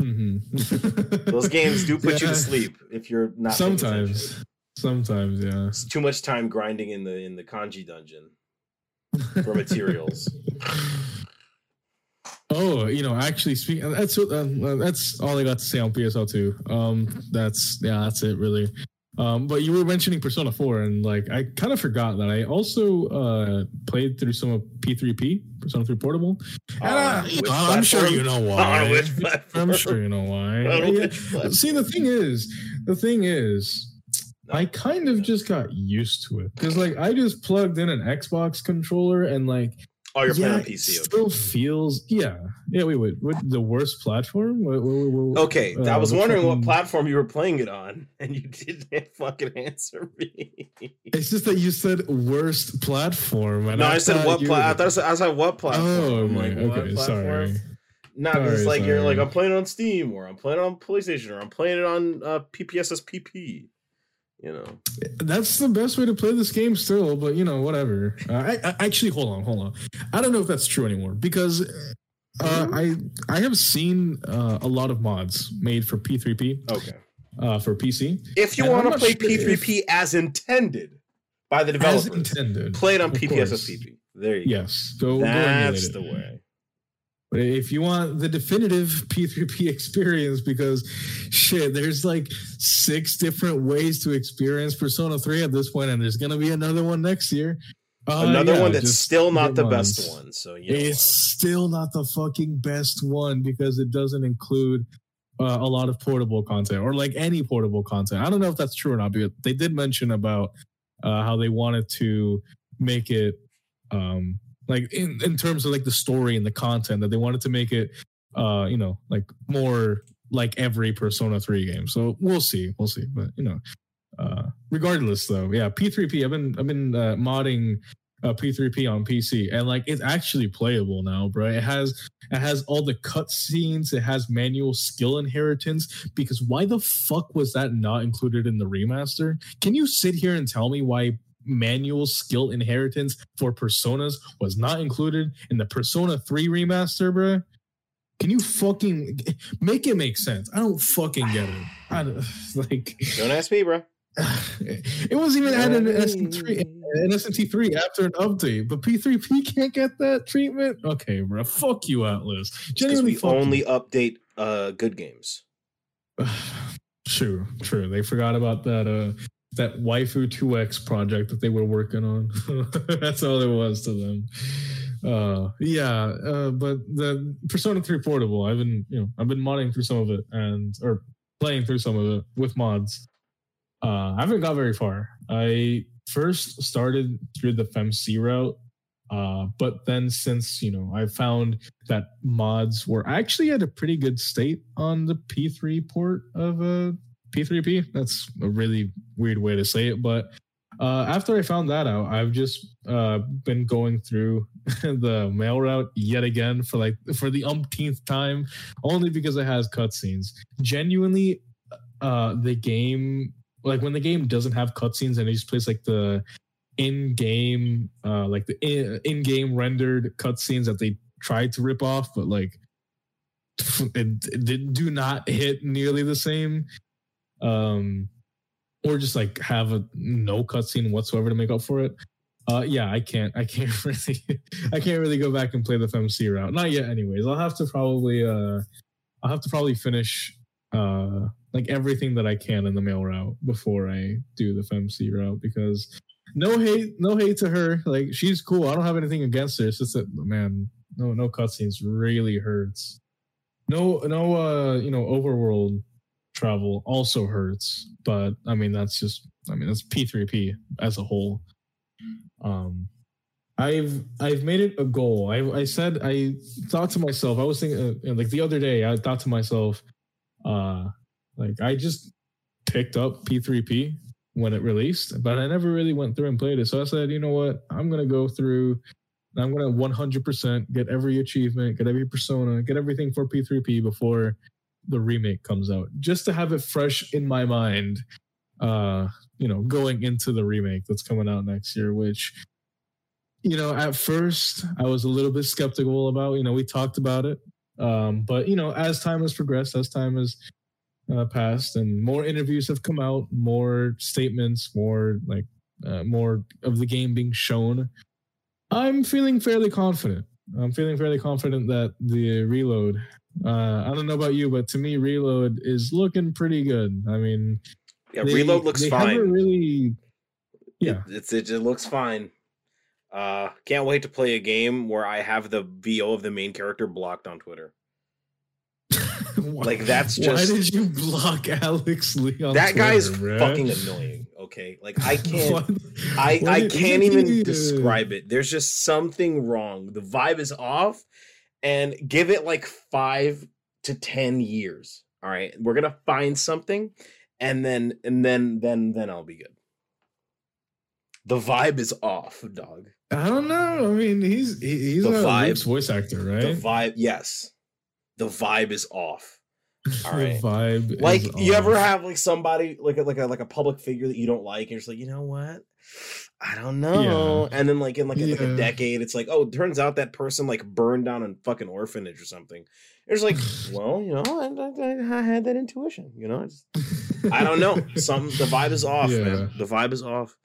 Mhm. those games do put you to (laughs) sleep if you're not. Sometimes, sometimes, yeah. It's too much time grinding in the in the kanji dungeon (laughs) for materials. Oh, you know, actually, speaking that's um, uh, that's all I got to say on PSL two. Um, that's yeah, that's it really. Um, but you were mentioning Persona four, and like I kind of forgot that I also uh played through some of P3P Persona three Portable. And, uh, On you know, (laughs) I'm sure you know why. I'm sure you know why. Yeah. See, the thing is, the thing is, I kind of just got used to it because like I just plugged in an Xbox controller and like Oh, you're playing on it PC. okay. still feels yeah yeah wait wait what the worst platform What- what- what- Okay, I uh, was which wondering what platform you were playing it on, and you (laughs) didn't fucking answer me. it's just that you said worst platform and no, I, said thought what you platform? I thought I said, I said what platform. oh I'm my like, what okay platform? sorry Nah, 'cause it's Sorry, like you're like. I'm playing it on Steam or I'm playing it on PlayStation or I'm playing it on uh, PPSSPP. You know, that's the best way to play this game still but you know whatever uh, I, I actually hold on hold on I don't know if that's true anymore because uh, I I have seen uh, a lot of mods made for P3P okay. uh, for PC If you want to play sure P3P as intended by the developers, as intended play it on. PPSSPP. There you yes go, Yes. go That's it. the way. But if you want the definitive P3P experience, because shit, there's like six different ways to experience Persona 3 at this point, and there's gonna be another one next year. Uh, Another yeah, one that's still not the best one. So you know it's what? still not the fucking best one because it doesn't include uh, a lot of portable content or like any portable content. I don't know if that's true or not, but they did mention about uh, how they wanted to make it um, like in, in terms of like the story and the content that they wanted to make it uh, you know like more like every Persona 3 game. So we'll see, we'll see. But you know, uh, regardless though, yeah, P3P. I've been I've been uh, modding uh, P3P on PC, and like it's actually playable now, bro. It has it has all the cutscenes. It has manual skill inheritance. Because why the fuck was that not included in the remaster? Can you sit here and tell me why? Manual skill inheritance for personas was not included in the Persona 3 remaster, bro. Can you fucking make it make sense? I don't fucking get it. I don't, (sighs) like Don't ask me, bro. (sighs) it wasn't even added in SMT3, in SMT3 after an update, but P3P can't get that treatment. Okay, bro, fuck you, Atlus. Because we fuck you. only update uh good games. (sighs) true, true. They forgot about that uh that waifu 2x project that they were working on. (laughs) That's all it was to them. Uh yeah, uh but the Persona 3 portable, I've been, you know, I've been modding through some of it and or playing through some of it with mods. Uh I haven't got very far. I first started through the FemC route uh, but then since you know I found that mods were actually at a pretty good state on the P3 port of a P3P. That's a really weird way to say it, but uh, after I found that out, I've just uh, been going through (laughs) the male route yet again for like for the umpteenth time, only because it has cutscenes. Genuinely, uh, the game like when the game doesn't have cutscenes and it just plays like the in-game uh like the in- in-game rendered cutscenes that they tried to rip off but like (laughs) it, it did- do not hit nearly the same um or just like have a no cutscene whatsoever to make up for it uh yeah i can't i can't (laughs) really i can't really go back and play the femc route not yet anyways i'll have to probably uh i'll have to probably finish uh like everything that I can in the male route before I do the FemC route because no hate, no hate to her. Like she's cool. I don't have anything against her. It's just that man, no no cutscenes really hurts. No no uh you know overworld travel also hurts, but I mean that's just I mean that's P3P as a whole. Um I've I've made it a goal. I I said I thought to myself. I was thinking uh, like the other day. I thought to myself, uh, like I just picked up P3P when it released, but I never really went through and played it. So I said, you know what? I'm gonna go through. I'm gonna 100% get every achievement, get every persona, get everything for P3P before the remake comes out, just to have it fresh in my mind. Uh, you know, going into the remake that's coming out next year, which you know, at first I was a little bit skeptical about. You know, we talked about it, um, but you know, as time has progressed, as time has uh, passed, and more interviews have come out, more statements, more like uh, more of the game being shown. I'm feeling fairly confident. I'm feeling fairly confident that the reload. Uh, I don't know about you, but to me, reload is looking pretty good. I mean, Yeah, they- reload looks they fine. really. Yeah. It, it's it, it looks fine. Uh, can't wait to play a game where I have the VO of the main character blocked on Twitter. (laughs) Like, that's just Why did you block Alex Le on that guy is Twitter, fucking annoying. Okay, like I (laughs) can't. What- I, what I can't even uh, describe it. There's just something wrong. The vibe is off, and give it like five to ten years. All right, we're gonna find something, and then and then then then I'll be good. The vibe is off, dog. I don't know. I mean, he's he- he's The a vibe- voice actor, The right? vibe, yes, the vibe is off. all (laughs) The vibe. Like you ever have like somebody like a, like a like a public figure that you don't like, and you're just like, you know what? I don't know. And then like in like, a- like a decade, it's like, oh, it turns out that person like burned down a fucking orphanage or something. It's like, (laughs) well, you know, I, I, I had that intuition. You know, I, just, (laughs) I don't know. Some the vibe is off, Yeah. man. The vibe is off.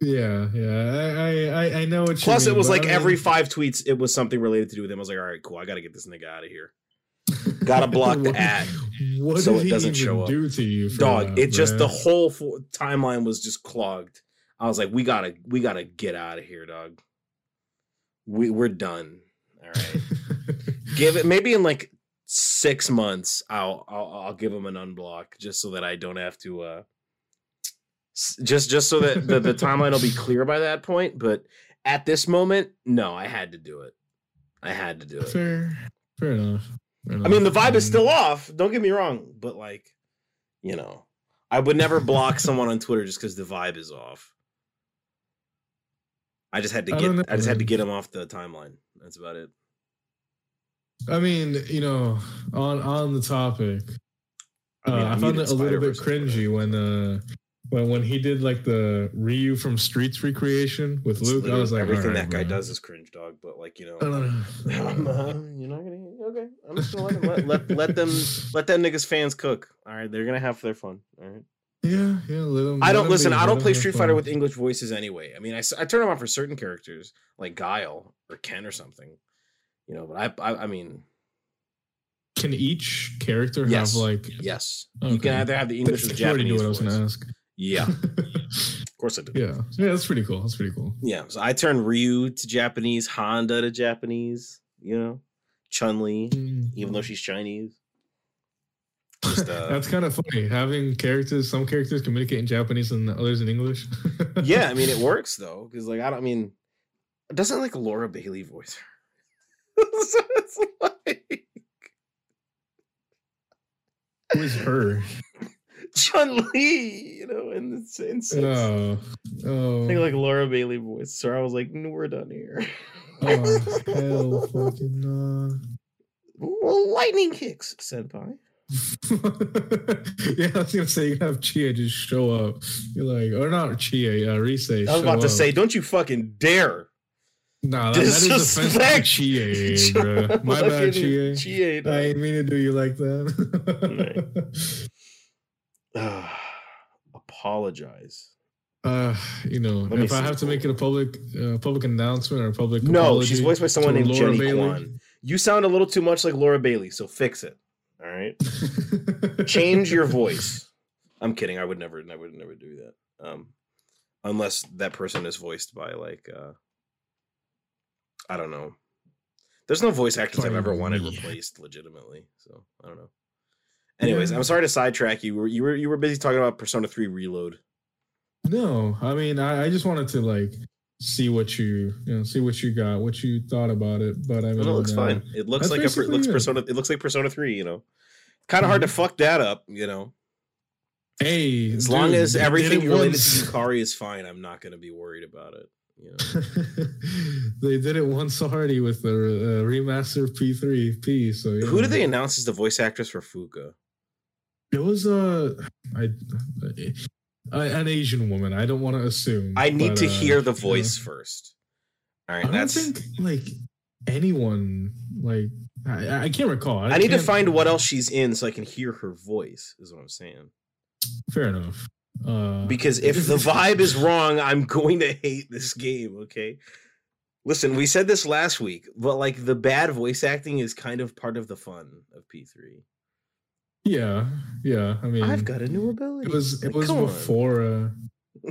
Yeah, yeah. I I I- know what. Plus, you it was like I every five tweets, it was something related to do with him. I was like, all right, cool. I got to get this nigga out of here. (laughs) Gotta block the What- ad What so did it he doesn't show up. do to you, dog that, it just the whole timeline was just clogged i was like we gotta we gotta get out of here dog we we're done all right (laughs) give it maybe in like six months i'll i'll, I'll give him an unblock just so that i don't have to uh just just so that the, the (laughs) timeline will be clear by that point but at this moment no i had to do it i had to do it fair, fair enough. I mean, the vibe is still off. Don't get me wrong, but like, you know, I would never block someone on Twitter just because the vibe is off. I just had to get. don't know, I just had to get him off the timeline. That's about it. I mean, you know, on on the topic, I, mean, uh, I, I found it a little bit Spider-Verse cringy when uh when when he did like the Ryu from Streets recreation with It's Luke. I was like, everything "Alright, that guy bro." does is cringe, dog. But like, you know, I don't I'm, uh, you're not gonna. Okay, I'm just gonna let, them, let, let let them let them niggas fans cook. All right, they're gonna have their fun. All right. Yeah, yeah. Let him, I don't listen. be, I don't play have Street Fighter with English voices anyway. I mean, I, I turn them on for certain characters like Guile or Ken or something, you know. But I I, I mean, Can each character Yes. have like? yes, you can either have the English or the You already knew Japanese what I was gonna ask. Yeah, (laughs) of course I do. yeah, yeah. That's pretty cool. That's pretty cool. Yeah, so I turn Ryu to Japanese, Honda to Japanese. You know, Chun Li, mm. even though she's Chinese. Just, (laughs) uh, That's kind of funny having characters. Some characters communicate in Japanese and others in English. (laughs) yeah, I mean it works though, because like I don't I mean, doesn't like Laura Bailey voice her? (laughs) so it's like Who is her? Chun Li, you know, in the in six. Oh, oh, I think like Laura Bailey voice. So I was like, no, we're done here. oh, hell, fucking uh. well, lightning kicks, senpai. (laughs) yeah, I was gonna say you have Chie just show up. You're like, or not Chie, uh, Rise. I was about to say, don't you fucking dare. nah, that, that is offensive to Chie, (laughs) bro. My bad, Chia. Chie, I ain't mean to do you like that. (sighs) (sighs) Apologize. uh, you know, Let if I have to make it a public, uh, public announcement or a public, No, she's voiced by someone named Laura Jenny Bailey. Kwan. You sound a little too much like Laura Bailey, so fix it. All right, (laughs) change your voice. I'm kidding. I would never, I would never do that. Um, unless that person is voiced by like, uh, I don't know. There's no voice actors I've ever wanted replaced legitimately. So I don't know. Anyways, yeah. I'm sorry to sidetrack you. You were you were you were busy talking about Persona 3 Reload. No, I mean I, I just wanted to like see what you you know see what you got, what you thought about it. But I mean, it looks uh, fine. It looks like a it looks Persona. It looks like Persona 3. You know, kind of mm-hmm. hard to fuck that up. You know. Hey, as dude, long as everything related once. to Yukari is fine, I'm not going to be worried about it. You know? (laughs) they did it once already with the uh, remaster of P3P. So yeah. who did they announce as the voice actress for Fuuka? It was a, uh, an Asian woman. I don't want to assume. I need but, to uh, hear the voice first. All right, I don't think like anyone like I, I can't recall. I, I need to find what else she's in so I can hear her voice. Is what I'm saying. Fair enough. Uh, because if the vibe is wrong, I'm going to hate this game. Okay. Listen, we said this last week, but like the bad voice acting is kind of part of the fun of P3. Yeah, yeah. I mean, I've got a new ability. It was it like, was before. Uh, (laughs)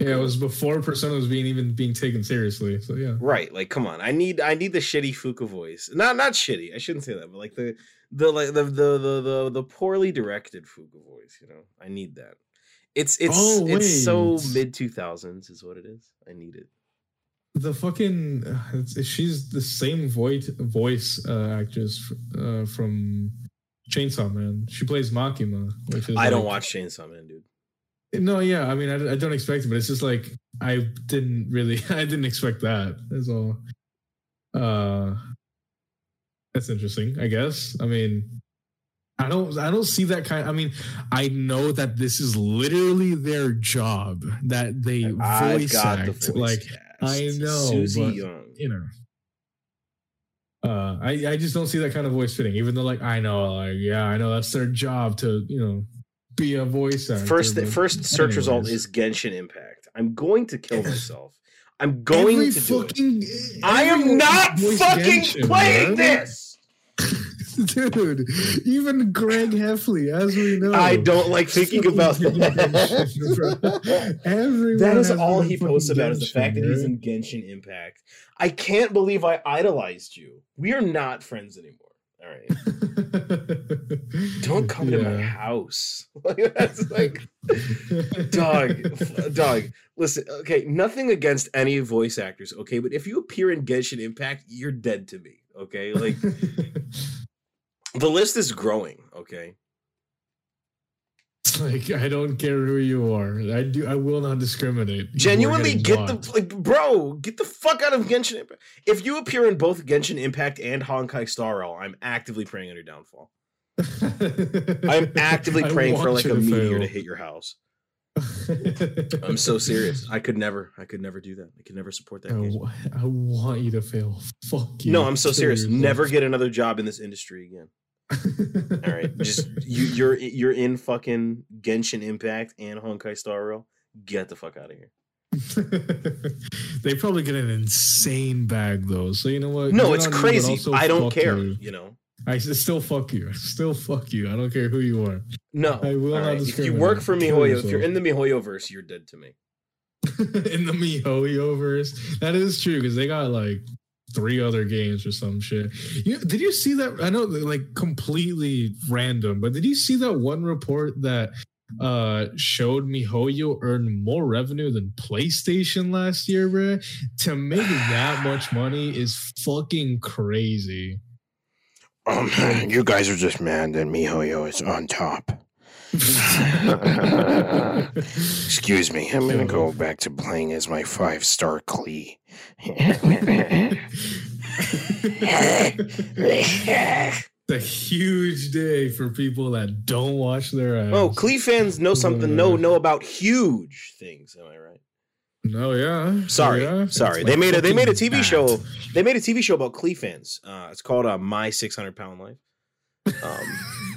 yeah, it was before Persona was being even being taken seriously. So yeah, right. Like, come on, I need I need the shitty Fuuka voice. Not not shitty. I shouldn't say that, but like the the like the the the the, the poorly directed Fuuka voice. You know, I need that. It's it's oh, it's so mid two thousands is what it is. I need it. The fucking she's the same voice voice uh, actress uh, from Chainsaw Man. She plays Makima, which is I like, don't watch Chainsaw Man, dude. No, yeah, I mean, I, I don't expect it, but it's just like I didn't really, (laughs) I didn't expect that. That's all. Uh, that's interesting, I guess. I mean, I don't, I don't see that kind. I mean, I know that this is literally their job that they voice act. Voice like cast. I know, Susie but, Young. you know, uh, I, I just don't see that kind of voice fitting. Even though, like, I know, like, yeah, I know that's their job to, you know, be a voice actor. First, the first search anyways. result is Genshin Impact. I'm going to kill myself. I'm going every to fucking, do it. I am not fucking Genshin, playing this. (laughs) Dude, even Greg Heffley, as we know, I don't like thinking about (laughs) that. Everyone that is all he posts about is the fact that he's in Genshin Impact. I can't believe I idolized you. We are not friends anymore. All right. (laughs) Don't come yeah. to my house. Like that's like dog dog. Listen, okay, nothing against any voice actors, okay, but if you appear in Genshin Impact, you're dead to me. Okay. Like the list is growing, okay? (laughs) Like I don't care who you are. I do. I will not discriminate. Genuinely, get the like, bro. Get the fuck out of Genshin Impact. If you appear in both Genshin Impact and Honkai Star Rail, I'm actively praying on your downfall. (laughs) I'm actively praying for like a meteor fail. to hit your house. (laughs) I'm so serious. I could never. I could never do that. I could never support that. I, I want you to fail. Fuck you. No, I'm so serious. Never get another job in this industry again. (laughs) All right, just you, you're you're in fucking Genshin Impact and Honkai Star Rail. Get the fuck out of here. (laughs) they probably get an insane bag though. So you know what? No, it's crazy. I don't care. You. you know. I still fuck you. (laughs) Still fuck you. I don't care who you are. No, I will not. If you work for MiHoYo, if you're in the MiHoYo verse, you're dead to me. (laughs) in the MiHoYo verse, that is true because they got like three other games or some shit. You, did you see that? I know, like completely random, but did you see that one report that uh showed MiHoYo earned more revenue than PlayStation last year, bro? To make that much money is fucking crazy. Um, (laughs) you guys are just mad that MiHoYo is on top. (laughs) Excuse me, I'm gonna go back to playing as my five star Klee. a huge day for people that don't wash their ass. Oh, Klee fans know something. Know know about huge things. Am I right? No, yeah. Sorry, yeah. sorry. They made a they made a TV bad. show. They made a TV show about Klee fans. Uh, it's called uh, My Six Hundred Pound Life. Um, (laughs)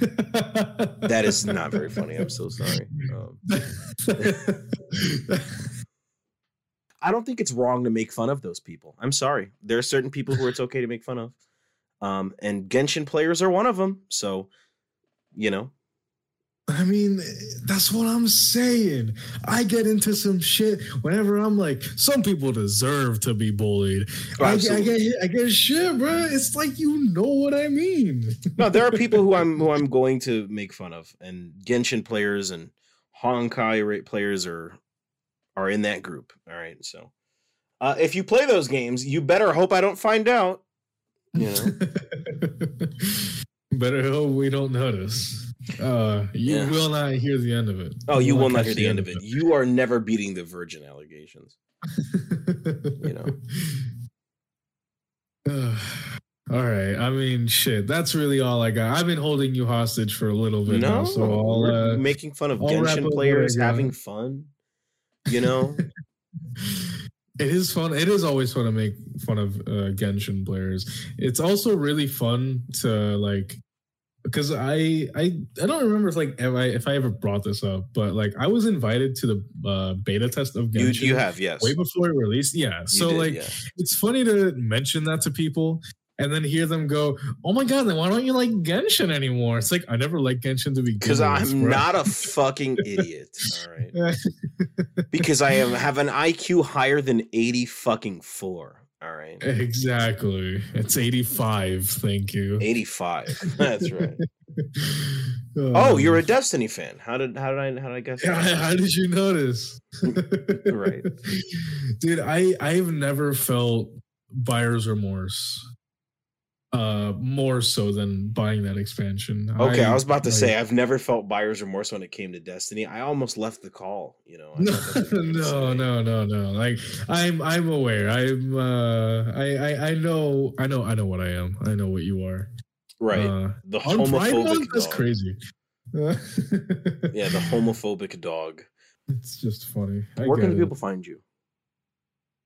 that is not very funny. I'm so sorry. Um, (laughs) I don't think it's wrong to make fun of those people. I'm sorry. There are certain people who it's okay to make fun of. Um, and Genshin players are one of them. So You know. I mean, that's what I'm saying. I get into some shit whenever I'm like, some people deserve to be bullied. Oh, I, I get, I get shit, bro. It's like you know what I mean. (laughs) No, there are people who I'm who I'm going to make fun of, and Genshin players and Honkai rate players are are in that group. All right, so uh, if you play those games, you better hope I don't find out. You know, (laughs) Better hope we don't notice. Uh, you Yeah. will not hear the end of it. oh, you will not hear the end of it. You are never beating the virgin allegations. (laughs) You know. Uh, (sighs) all right. I mean, shit. That's really all I got. I've been holding you hostage for a little bit now, so I'll. Uh, making fun of I'll Genshin players having fun. You know, (laughs) it is fun. It is always fun to make fun of uh, Genshin players. It's also really fun to like because I I I don't remember if like if I if I ever brought this up, but like I was invited to the uh, beta test of you Genshin. you have yes. way before it released. Yeah. You So did, like yeah. it's funny to mention that to people and then hear them go, "Oh my god, then why don't you like Genshin anymore?" It's like I never liked Genshin to begin because I'm bro. not a (laughs) fucking idiot. All right. (laughs) because I am, have an IQ higher than 80 fucking four. All right. exactly. It's 85. Thank you. 85. (laughs) That's right. Um, Oh, you're a Destiny fan. How did how did I how did I guess Yeah, how did you notice? Right. (laughs) Dude, I I've never felt buyer's remorse. Uh more so than buying that expansion. Okay, I, was about to like- say I've never felt buyer's remorse when it came to Destiny. I almost left the call, you know. (laughs) No, thought that's what you were gonna no, no, no, no. Like I'm, I'm aware. I'm, uh, I, I, I know, I know, I know what I am. I know what you are. Right. Uh, the homophobic that's crazy. Yeah, the homophobic dog. (laughs) It's just funny. I Where can it. people find you?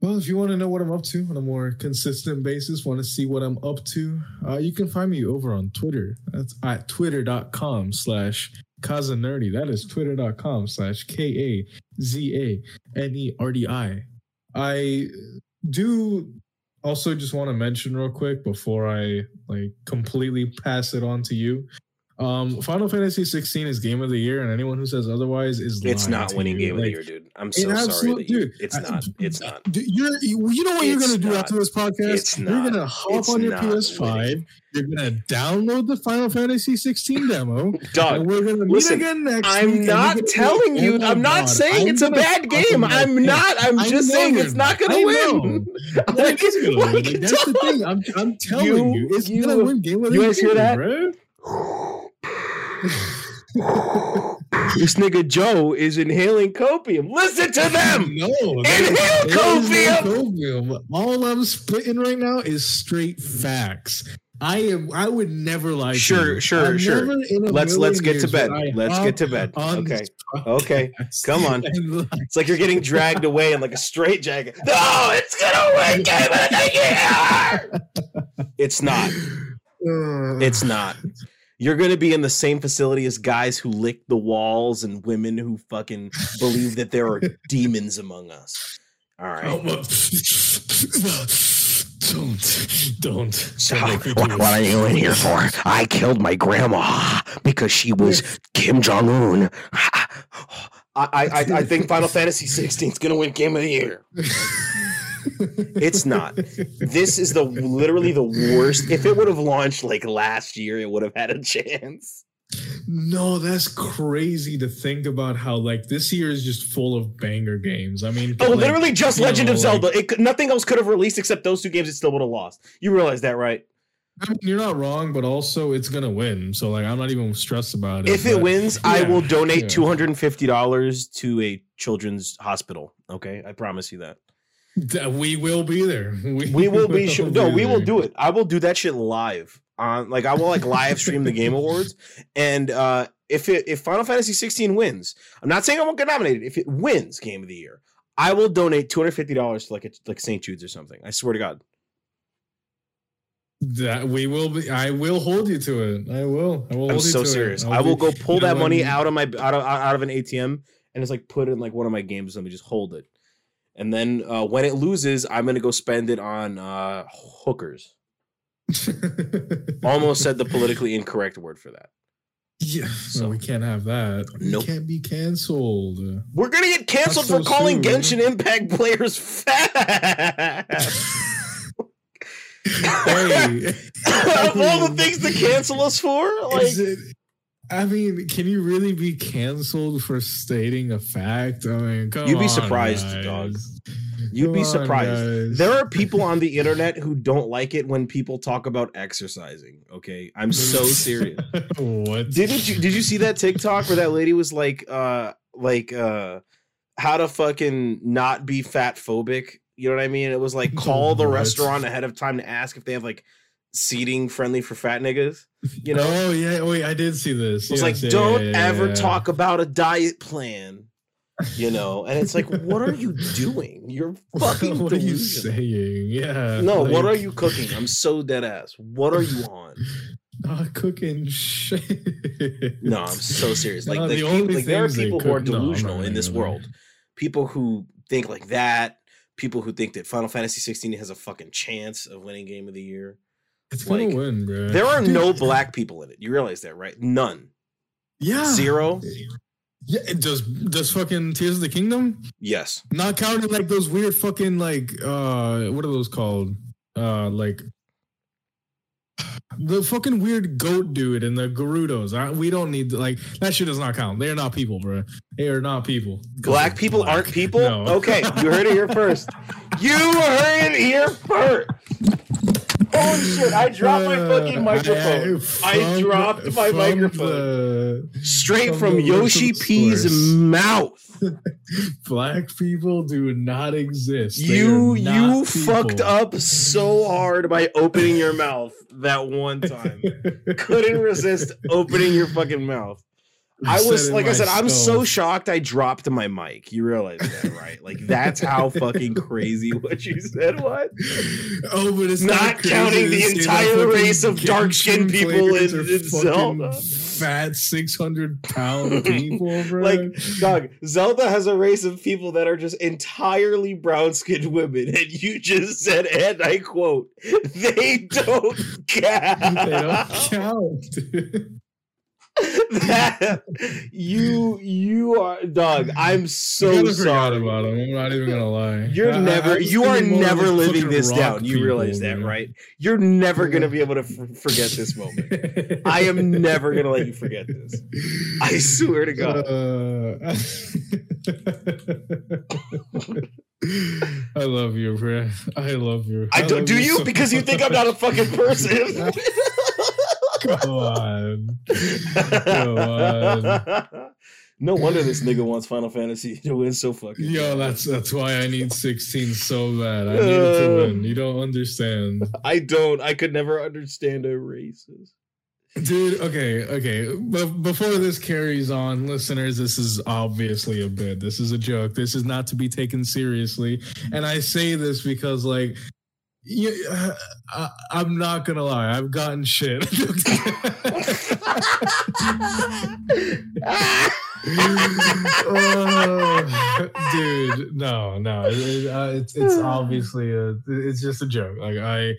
Well, if you want to know what I'm up to on a more consistent basis, want to see what I'm up to, uh, you can find me over on Twitter. That's at twitter.com slash Kazanerdi. That is twitter.com slash K A Z A N E R D I. I do also just want to mention real quick before I like completely pass it on to you. Um, Final Fantasy 16 is game of the year, and anyone who says otherwise is It's not winning you. game of the year, dude. I'm so sorry absolute- that you, dude, it's not. It's not. You're, you, know what you're gonna do not. after this podcast? It's you're gonna hop on your PS5. winning. You're gonna download the Final Fantasy 16 demo, Doug, and we're gonna meet listen, again next. I'm not telling you. "Oh I'm not God, saying I'm it's a bad game. I'm it." not. I'm I just saying it's not not. going I to win. (laughs) Like, Like, it's gonna win. That's the thing. I'm, I'm (laughs) telling you, it's gonna win game of the year. you guys hear that? (laughs) this nigga Joe is inhaling copium. Listen to them. (laughs) No, Inhale there is no copium. copium. All I'm spitting right now is straight facts. I am. I would never lie. Sure, sure, I'm sure. never in a Let's let's get to bed. Let's get to bed. Okay. Okay. Come on. It's like you're getting dragged (laughs) away in like a straight jacket. No, it's gonna win game of the year. It's not. It's not. You're gonna be in the same facility as guys who lick the walls and women who fucking believe that there are (laughs) demons among us. All right. Oh, well, don't, don't. So, don't (laughs) What, what are you in here for? I killed my grandma because she was Kim Jong Un. (sighs) I, I, I think (laughs) Final Fantasy 16 is gonna win Game of the Year. It's not. This is the literally the worst. If it would have launched like last year, it would have had a chance. No, that's crazy to think about how like this year is just full of banger games. I mean, Oh, like, literally just Legend know, of Zelda. It could, nothing else could have released except those two games. It still would have lost. You realize that, right? I mean, you're not wrong, but also it's gonna win. So like, I'm not even stressed about it. If it but- wins, I will donate yeah. two hundred and fifty dollars to a children's hospital. Okay, I promise you that. We will be there. (laughs) We will be sure. No, we will (laughs) do it. I will do that shit live on. Like I will like live stream the Game Awards, and uh if it if Final Fantasy 16 wins, I'm not saying I won't get nominated. If it wins Game of the Year, I will donate two hundred fifty dollars to like a, like St. Jude's or something. I swear to God. That we will be. I will hold you to it. I will. I will. I'm hold you so serious. I will be- go pull that money out of my out of out of an ATM and just like put it in like one of my games or something. Just hold it, and then uh, when it loses, I'm gonna go spend it on uh, hookers. (laughs) Almost said the politically incorrect word for that. Yeah, So- so we can't have that. Nope. We can't be canceled. We're gonna get canceled That's for calling soon. Genshin Impact players (laughs) fat. hey, (laughs) of all the things to cancel us for, like is it? I mean, can you really be canceled for stating a fact? I mean, come You'd be on, surprised, guys. dog. You'd be Come on, surprised. guys. There are people on the internet who don't like it when people talk about exercising. Okay, I'm so (laughs) serious. what? Didn't you? Did you see that TikTok where that lady was like, uh, like, uh, how to fucking not be fat phobic? You know what I mean? It was like (laughs) call the restaurant ahead of time to ask if they have like seating friendly for fat niggas. You know, Oh yeah, oh, wait, I did see this. It's Yes, like, yeah, don't yeah, yeah, ever talk about a diet plan. (laughs) You know, and it's like, what are you doing? You're (laughs) fucking what are you saying? Yeah. No, what are you cooking? I'm so dead ass. What are you on? Not (laughs) uh, cooking shit. No, I'm so serious. Like, like, the people- like there are people who are cook- no, delusional in this world. People who think like that. People who think that Final Fantasy 16 has a fucking chance of winning Game of the Year. It's gonna win, bro. There are Dude, no black people in it. You realize that, right? None. Yeah. Zero. Yeah, it does does fucking Tears of the Kingdom? Yes. Not counting like those weird fucking like uh what are those called? Uh like the fucking weird goat dude and the Gerudos. I, we don't need like that shit does not count. They're not people, bro. They are not people. Black people Black. aren't people? No. Okay, you heard it here first. (laughs) You heard it here first. Holy shit, I dropped my fucking Uh, microphone. I, dropped my from microphone. the- Straight from from Yoshi P's source. mouth. (laughs) black people do not exist. They You are you not fucked up so hard by opening your mouth that one (laughs) time. Couldn't resist opening your fucking mouth. I (laughs) was like I said, I'm so shocked I dropped my mic. You realize that, right? Like that's how (laughs) fucking crazy what you said was. Oh, but it's Not not, counting the entire race of dark-skinned people in- in Zelda. Fat six hundred pound (laughs) people, bro. Like, dog, Zelda has a race of people that are just entirely brown skinned women, and you just said, and I quote, they don't count. they don't count. That (laughs) you you are dog. I'm so sorry. about them. I'm not even gonna lie. You're I- I- never, I you are thinking more of never living this down. You realize that, bro. right? You're never gonna be able to f- (laughs) forget this moment. (laughs) I am never gonna let you forget this. I swear to God. Uh, I love you, bro. I love you. I do. love Do you? so Because you think I'm not a fucking person. On. No wonder this nigga wants Final Fantasy to win so fucking. Yo, that's that's why I need 16 so bad. I need it to uh, win. You don't understand. (laughs) I don't. I could never understand a racist. Dude, okay, okay. But before this carries on, listeners, this is obviously a bit. This is a joke. This is not to be taken seriously. And I say this because, like, you, uh, I, I'm not gonna lie. I've gotten shit. Oh, dude, no, no. It- uh, it's it's (sighs) obviously a. It's just a joke. Like I.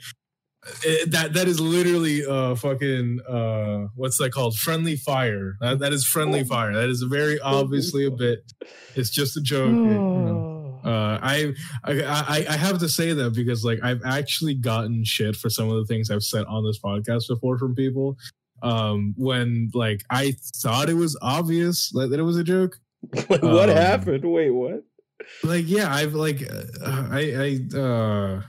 it- that that is literally uh fucking uh what's that called friendly fire that, that is friendly fire that is very obviously a bit it's just a joke you know. Uh I, I i have to say that because like i've actually gotten shit for some of the things i've said on this podcast before from people um when like i thought it was obvious that, that it was a joke (laughs) what Um, happened? Wait, what? like yeah i've like uh, i i uh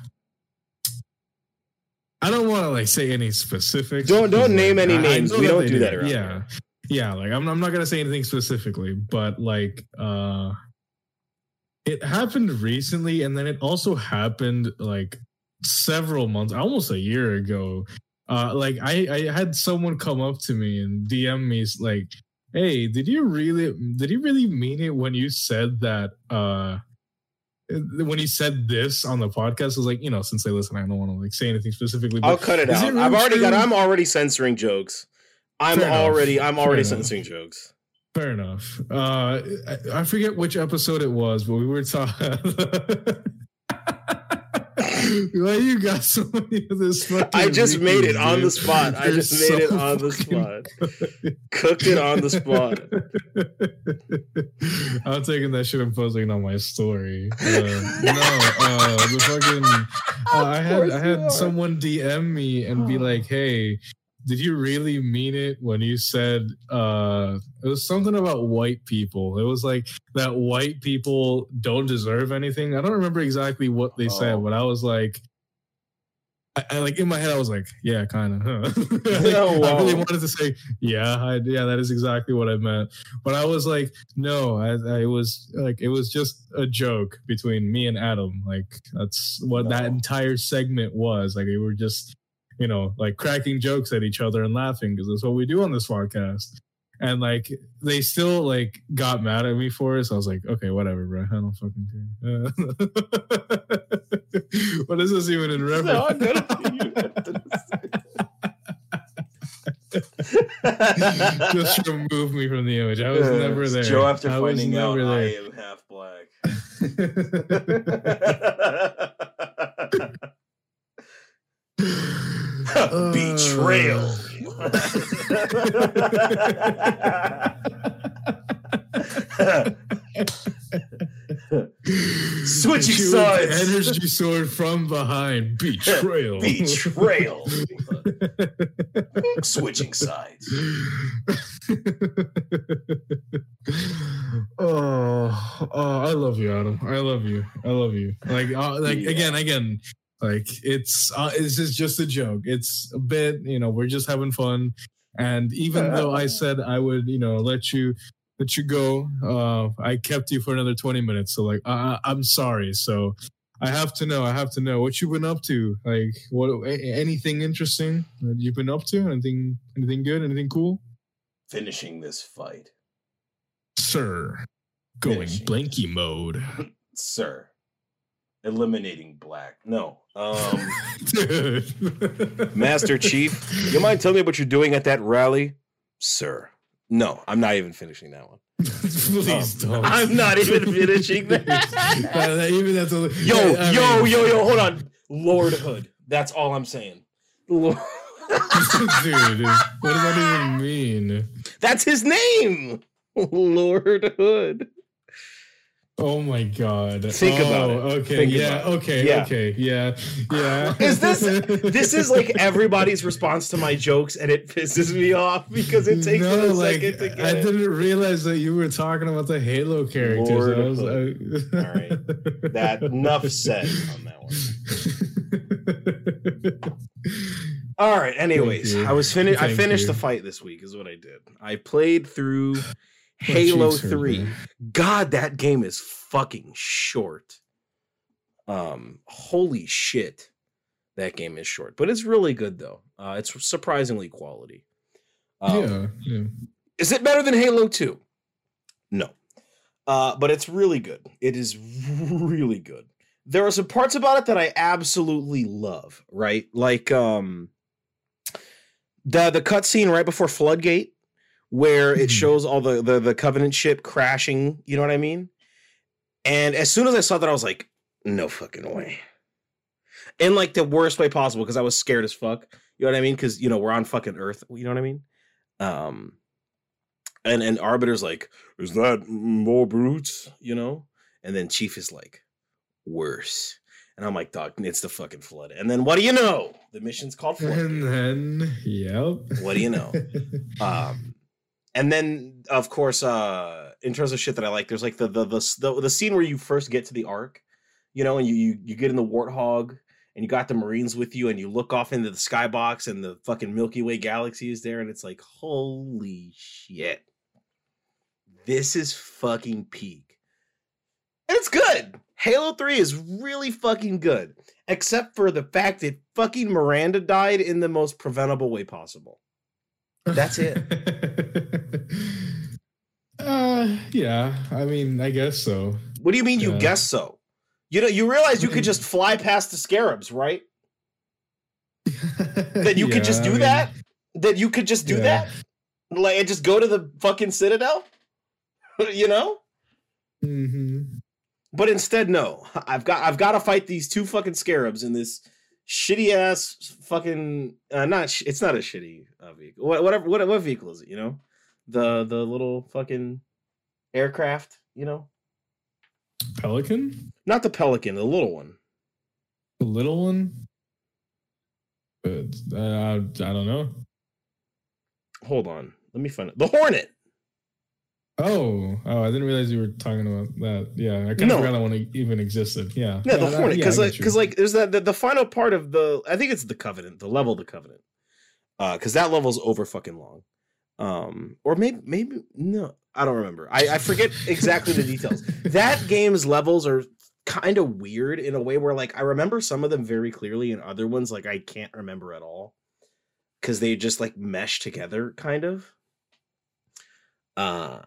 I don't want to like say any specifics. Don't- don't name like, any names. We don't do that around Yeah, here. yeah. Like I'm, I'm not gonna say anything specifically, but like, uh, it happened recently, and then it also happened like several months, almost a year ago. Uh, like I, I had someone come up to me and DM me like, "Hey, did you really, did you really mean it when you said that?" Uh, when he said this on the podcast, I was like, you know, since they listen, I don't want to like say anything specifically. I'll cut it out. it really I've already got. I'm already censoring jokes. I'm Fair enough. already. I'm Fair already enough. censoring jokes. Fair enough. Uh, I, I forget which episode it was, but we were talking. (laughs) Why you got so many of this I just made it memes, on the spot. I They're just made it on the fucking spot. Cooked it on the spot. (laughs) I'm taking that shit and posting it on my story. Uh, no, uh, the fucking. (laughs) Uh, I had I had are. someone DM me and be like, "Hey, did you really mean it when you said uh it was something about white people? It was like that white people don't deserve anything. I don't remember exactly what they said, Oh. but I was like." I, I, like in my head, I was like, "Yeah, kind of." Huh? Oh, I really wanted to say, "Yeah, I, yeah, that is exactly what I meant." But I was like, "No, I, I was like, it was just a joke between me and Adam. Like that's what that entire segment was. Like we were just, you know, like cracking jokes at each other and laughing because that's what we do on this podcast." And like they still like got mad at me for it. So I was like, okay, whatever, bro. I don't fucking care. Uh, (laughs) what is this even in reference? gonna- (laughs) (laughs) Just remove me from the image. I was never there. Joe after I was finding out never I am half black. (laughs) Betrayal. Switching sides. Energy sword from behind. Betrayal. Betrayal. (laughs) Switching sides. (laughs) oh, oh, I love you, Adam. I love you. I love you. Like, uh, like Yeah. again, again. Like it's uh, this is just a joke. It's a bit, you know. We're just having fun, and even though I said I would, you know, let you let you go, uh, I kept you for another twenty minutes. So like, uh, I'm sorry. So I have to know. I have to know what you've been up to. Like, what anything interesting that you've been up to? Anything, anything good? Anything cool? Finishing this fight. Sir, going Finishing. blanky mode. (laughs) Sir. Eliminating black. No. Um (laughs) Master Chief, you mind telling me what you're doing at that rally? Sir. No, I'm not even finishing that one. Please Um, don't. I'm not even finishing that. (laughs) That- even that's a, Yo, I yo, mean- yo, yo, hold on. Lord Hood. That's all I'm saying. Lord- (laughs) Dude, what does that even mean? That's his name. Lord Hood. Oh my god. Think about Oh, it. Okay, Think yeah, about okay, Yeah. okay, yeah, yeah. Is this (laughs) this is like everybody's response to my jokes and it pisses me off because it takes them a like, second to get it. I didn't realize that you were talking about the Halo characters. Lord I was, I- All right. That (laughs) enough said on that one. (laughs) All right. Anyways. I was finished. I finished you. the fight this week. Is what I did. I played through Halo Three. God, that game is fucking short. Um, holy shit, that game is short, but it's really good though. Uh, it's surprisingly quality. Um, yeah, yeah. is it better than Halo 2? No. Uh, but it's really good. It is really good. There are some parts about it that I absolutely love, right? Like um the the cutscene right before Floodgate, where it Mhm. shows all the, the the Covenant ship crashing, you know what I mean? And as soon as I saw that, I was like, no fucking way. In like the worst way possible, because I was scared as fuck. You know what I mean? Because you know, we're on fucking Earth, you know what I mean? Um and and arbiter's like is that more brutes you know and then chief is like worse and i'm like dog it's the fucking flood and then what do you know the mission's called flood And then, yep. What do you know? (laughs) um and then of course uh in terms of shit that i like there's like the the the, the, the scene where you first get to the ark you know and you, you you get in the warthog and you got the marines with you and you look off into the skybox and the fucking milky way galaxy is there and it's like holy shit. This is fucking peak. And it's good. Halo 3 is really fucking good except for the fact that fucking miranda died in the most preventable way possible. That's it. (laughs) uh, yeah. I mean, I guess so. What do you mean you Yeah. guess so? You know, you realize you could just fly past the scarabs, right? (laughs) That you could Yeah, just I do mean, that? That you could just do Yeah. that? Like and just go to the fucking citadel? (laughs) you know? mhm. But instead, no. I've got I've got to fight these two fucking scarabs in this shitty ass fucking uh, not sh- it's not a shitty uh, vehicle. What, whatever what what vehicle is it, you know? The the little fucking aircraft, you know? Pelican, Not the Pelican, the little one. the little one. But uh, I don't know. Hold on. Let me find it. The Hornet. Oh, oh! I didn't realize you were talking about that. Yeah, I kind No. of forgot that one even existed. Yeah, Yeah, the that- Hornet. Because I like, because like, there's that the, the final part of the. I think it's the Covenant, the level of the Covenant. Uh, because that level's over fucking long. Um, or maybe maybe no, I don't remember. I I forget exactly the details. That game's levels are kind of weird in a way where like I remember some of them very clearly, and other ones like I can't remember at all because they just like mesh together, kind of. Uh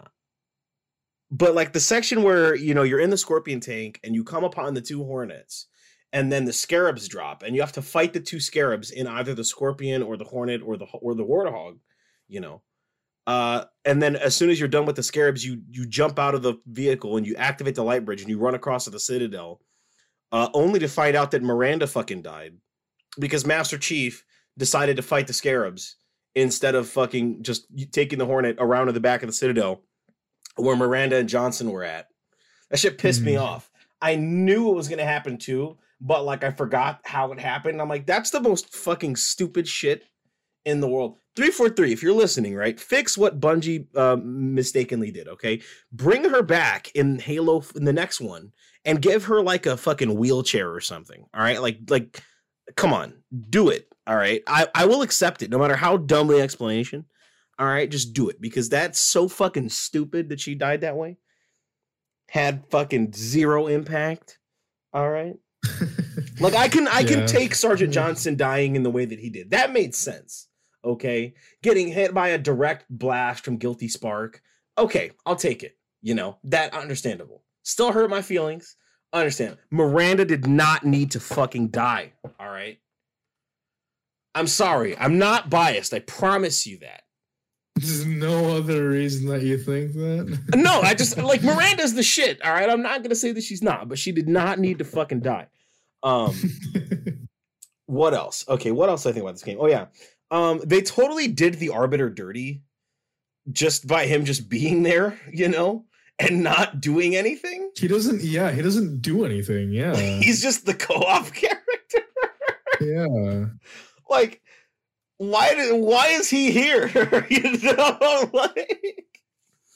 but like the section where you know you're in the scorpion tank and you come upon the two hornets and then the scarabs drop and you have to fight the two scarabs in either the scorpion or the hornet or the or the warthog you know uh and then as soon as you're done with the scarabs you you jump out of the vehicle and you activate the light bridge and you run across to the citadel uh only to find out that miranda fucking died because master chief decided to fight the scarabs instead of fucking just taking the hornet around to the back of the citadel where Miranda and Johnson were at. That shit pissed me Mhm. off. I knew it was gonna happen too, but like I forgot how it happened. I'm like, that's the most fucking stupid shit in the world. 343, if you're listening, right? Fix what Bungie um, mistakenly did, okay? Bring her back in Halo in the next one and give her like a fucking wheelchair or something. All right? Like like come on, do it. All right. I, I will accept it no matter how dumb the explanation. All right, just do it because that's so fucking stupid that she died that way. Had fucking zero impact. All right. (laughs) Like I can I can take Sergeant Johnson dying in the way that he did. That made sense. Okay. Getting hit by a direct blast from Guilty Spark. Okay, I'll take it. You know, that understandable. Still hurt my feelings. Understand. Miranda did not need to fucking die. All right. I'm sorry. I'm not biased. I promise you that. There's no other reason that you think that. (laughs) No, I just like Miranda's the shit. All right. I'm not gonna say that she's not, but she did not need to fucking die. Um (laughs) what else? Okay, what else do I think about this game? Oh yeah. Um, they totally did the arbiter dirty just by him just being there, you know, and not doing anything. he doesn't. Yeah, he doesn't do anything. Yeah, (laughs) He's just the co-op (laughs) character. yeah. like, why did why is he here? (laughs) you know, like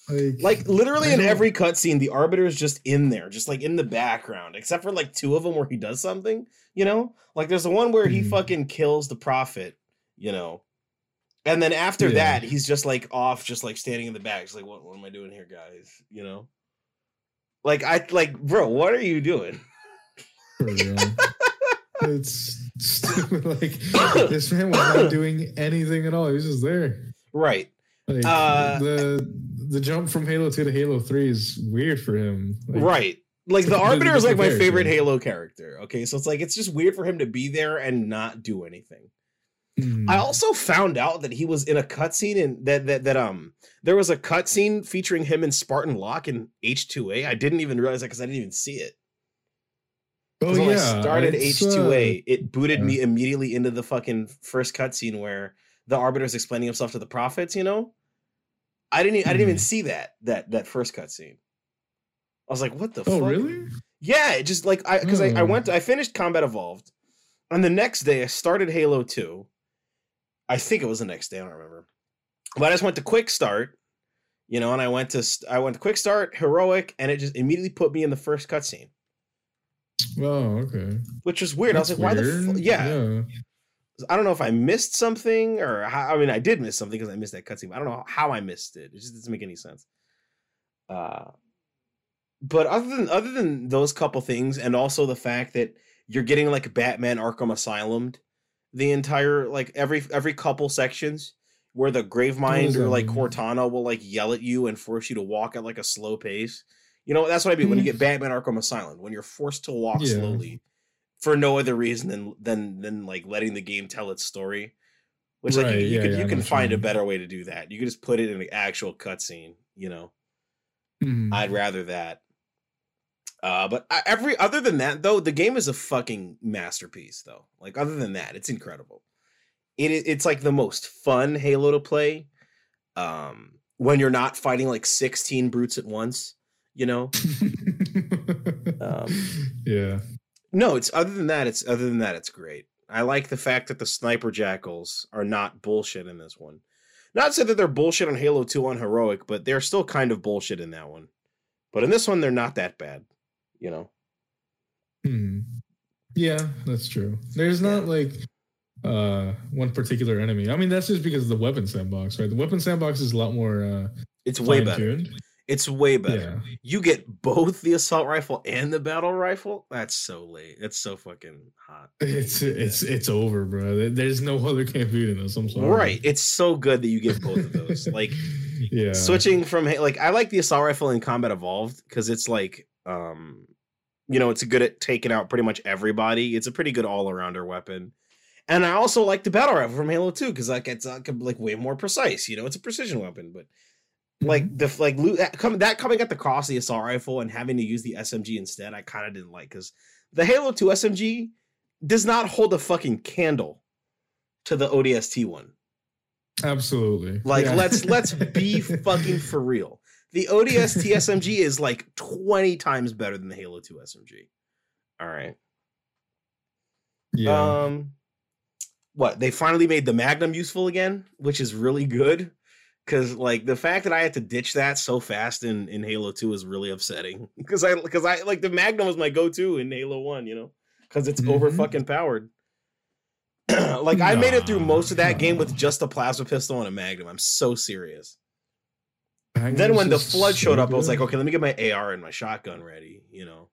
Like, like literally in every cutscene, the arbiter is just in there, just like in the background, except for like two of them where he does something, you know? Like there's the one where he Mhm. fucking kills the prophet, you know. And then after Yeah. that, he's just like off, just like standing in the back. Just like, what, what am I doing here, guys? You know? Like I like, bro, what are you doing? (laughs) it's stupid. (laughs) Like (coughs) this man was not doing anything at all. He was just there. Right. Like Uh, the the jump from Halo Two to Halo Three is weird for him. Like, right. Like the (laughs) arbiter is like my favorite. Halo character. Okay. So it's like it's just weird for him to be there and not do anything. Hmm. I also found out that he was in a cutscene and that that that um there was a cutscene featuring him and Spartan Locke in H2A. I didn't even realize that because I didn't even see it. Oh when yeah, I started it's, H2A, it booted yeah. me immediately into the fucking first cutscene where the Arbiter is explaining himself to the prophets. You know, I didn't. I didn't even Mhm. see that that that first cutscene. I was like, "What the? Uh, oh fuck? really? Yeah, it just like I because I, I Oh. went I finished Combat Evolved, and the next day I started Halo Two. I think it was the next day. I don't remember, but I just went to Quick Start, you know, and I went to I went to Quick Start Heroic, and it just immediately put me in the first cutscene, Oh okay. which was weird. I was That's like, "Why the? weird. Fu-? Yeah. I don't know if I missed something or how, I mean, I did miss something because I missed that cutscene. I don't know how I missed it. It just doesn't make any sense. Uh, but other than other than those couple things, and also the fact that you're getting like Batman Arkham Asylum, the entire like every every couple sections where the Gravemind or like? Cortana will like yell at you and force you to walk at like a slow pace. You know, that's what I mean when you Hmm. get Batman Arkham Asylum, when you're forced to walk Yeah. slowly for no other reason than than than like letting the game tell its story. Which like you, you yeah, can yeah, you can what you find a better way to do that. You can just put it in an actual cutscene, you know. Mhm. I'd rather that. Uh, but every other than that, though, the game is a fucking masterpiece. Though, like other than that, it's incredible. It it's like the most fun Halo to play. Um, when you're not fighting like 16 brutes at once, you know. (laughs) Um, yeah. No, it's other than that. It's other than that. It's great. I like the fact that the sniper jackals are not bullshit in this one. Not to say that they're bullshit on Halo Two on heroic, but they're still kind of bullshit in that one. But in this one, they're not that bad. You know. Hmm. Yeah, that's true. There's not like uh one particular enemy. I mean, that's just because of the weapon sandbox, right? The weapon sandbox is a lot more uh It's way better. It's way better. Yeah. You get both the assault rifle and the battle rifle. That's so late. That's so fucking hot. It's it's it's over, bro. There's no other game beating this. I'm sorry. Right. It's so good that you get both of those. (laughs) like yeah. switching from like I like the assault rifle in Combat Evolved because it's like um you know it's good at taking out pretty much everybody. It's a pretty good all arounder weapon. And I also like the battle rifle from Halo 2 because like it's uh, like way more precise. You know, it's a precision weapon, but like the like loot that, come, that coming at the cost of the assault rifle and having to use the SMG instead, I kind of didn't like because the Halo 2 SMG does not hold a fucking candle to the ODST one. Absolutely. Like Yeah. let's let's be (laughs) fucking for real. The ODST SMG (laughs) is like 20 times better than the Halo 2 SMG. All right. yeah. Um what? They finally made the Magnum useful again, which is really good cuz like the fact that I had to ditch that so fast in in Halo 2 is really upsetting (laughs) because I cuz I like the Magnum was my go-to in Halo 1, you know, cuz it's over Mhm. fucking powered. (clears throat) like I made it through most of that game with just a plasma pistol and a Magnum. I'm so serious. Then when the flood so showed up, I was like, okay, let me get my AR and my shotgun ready, you know.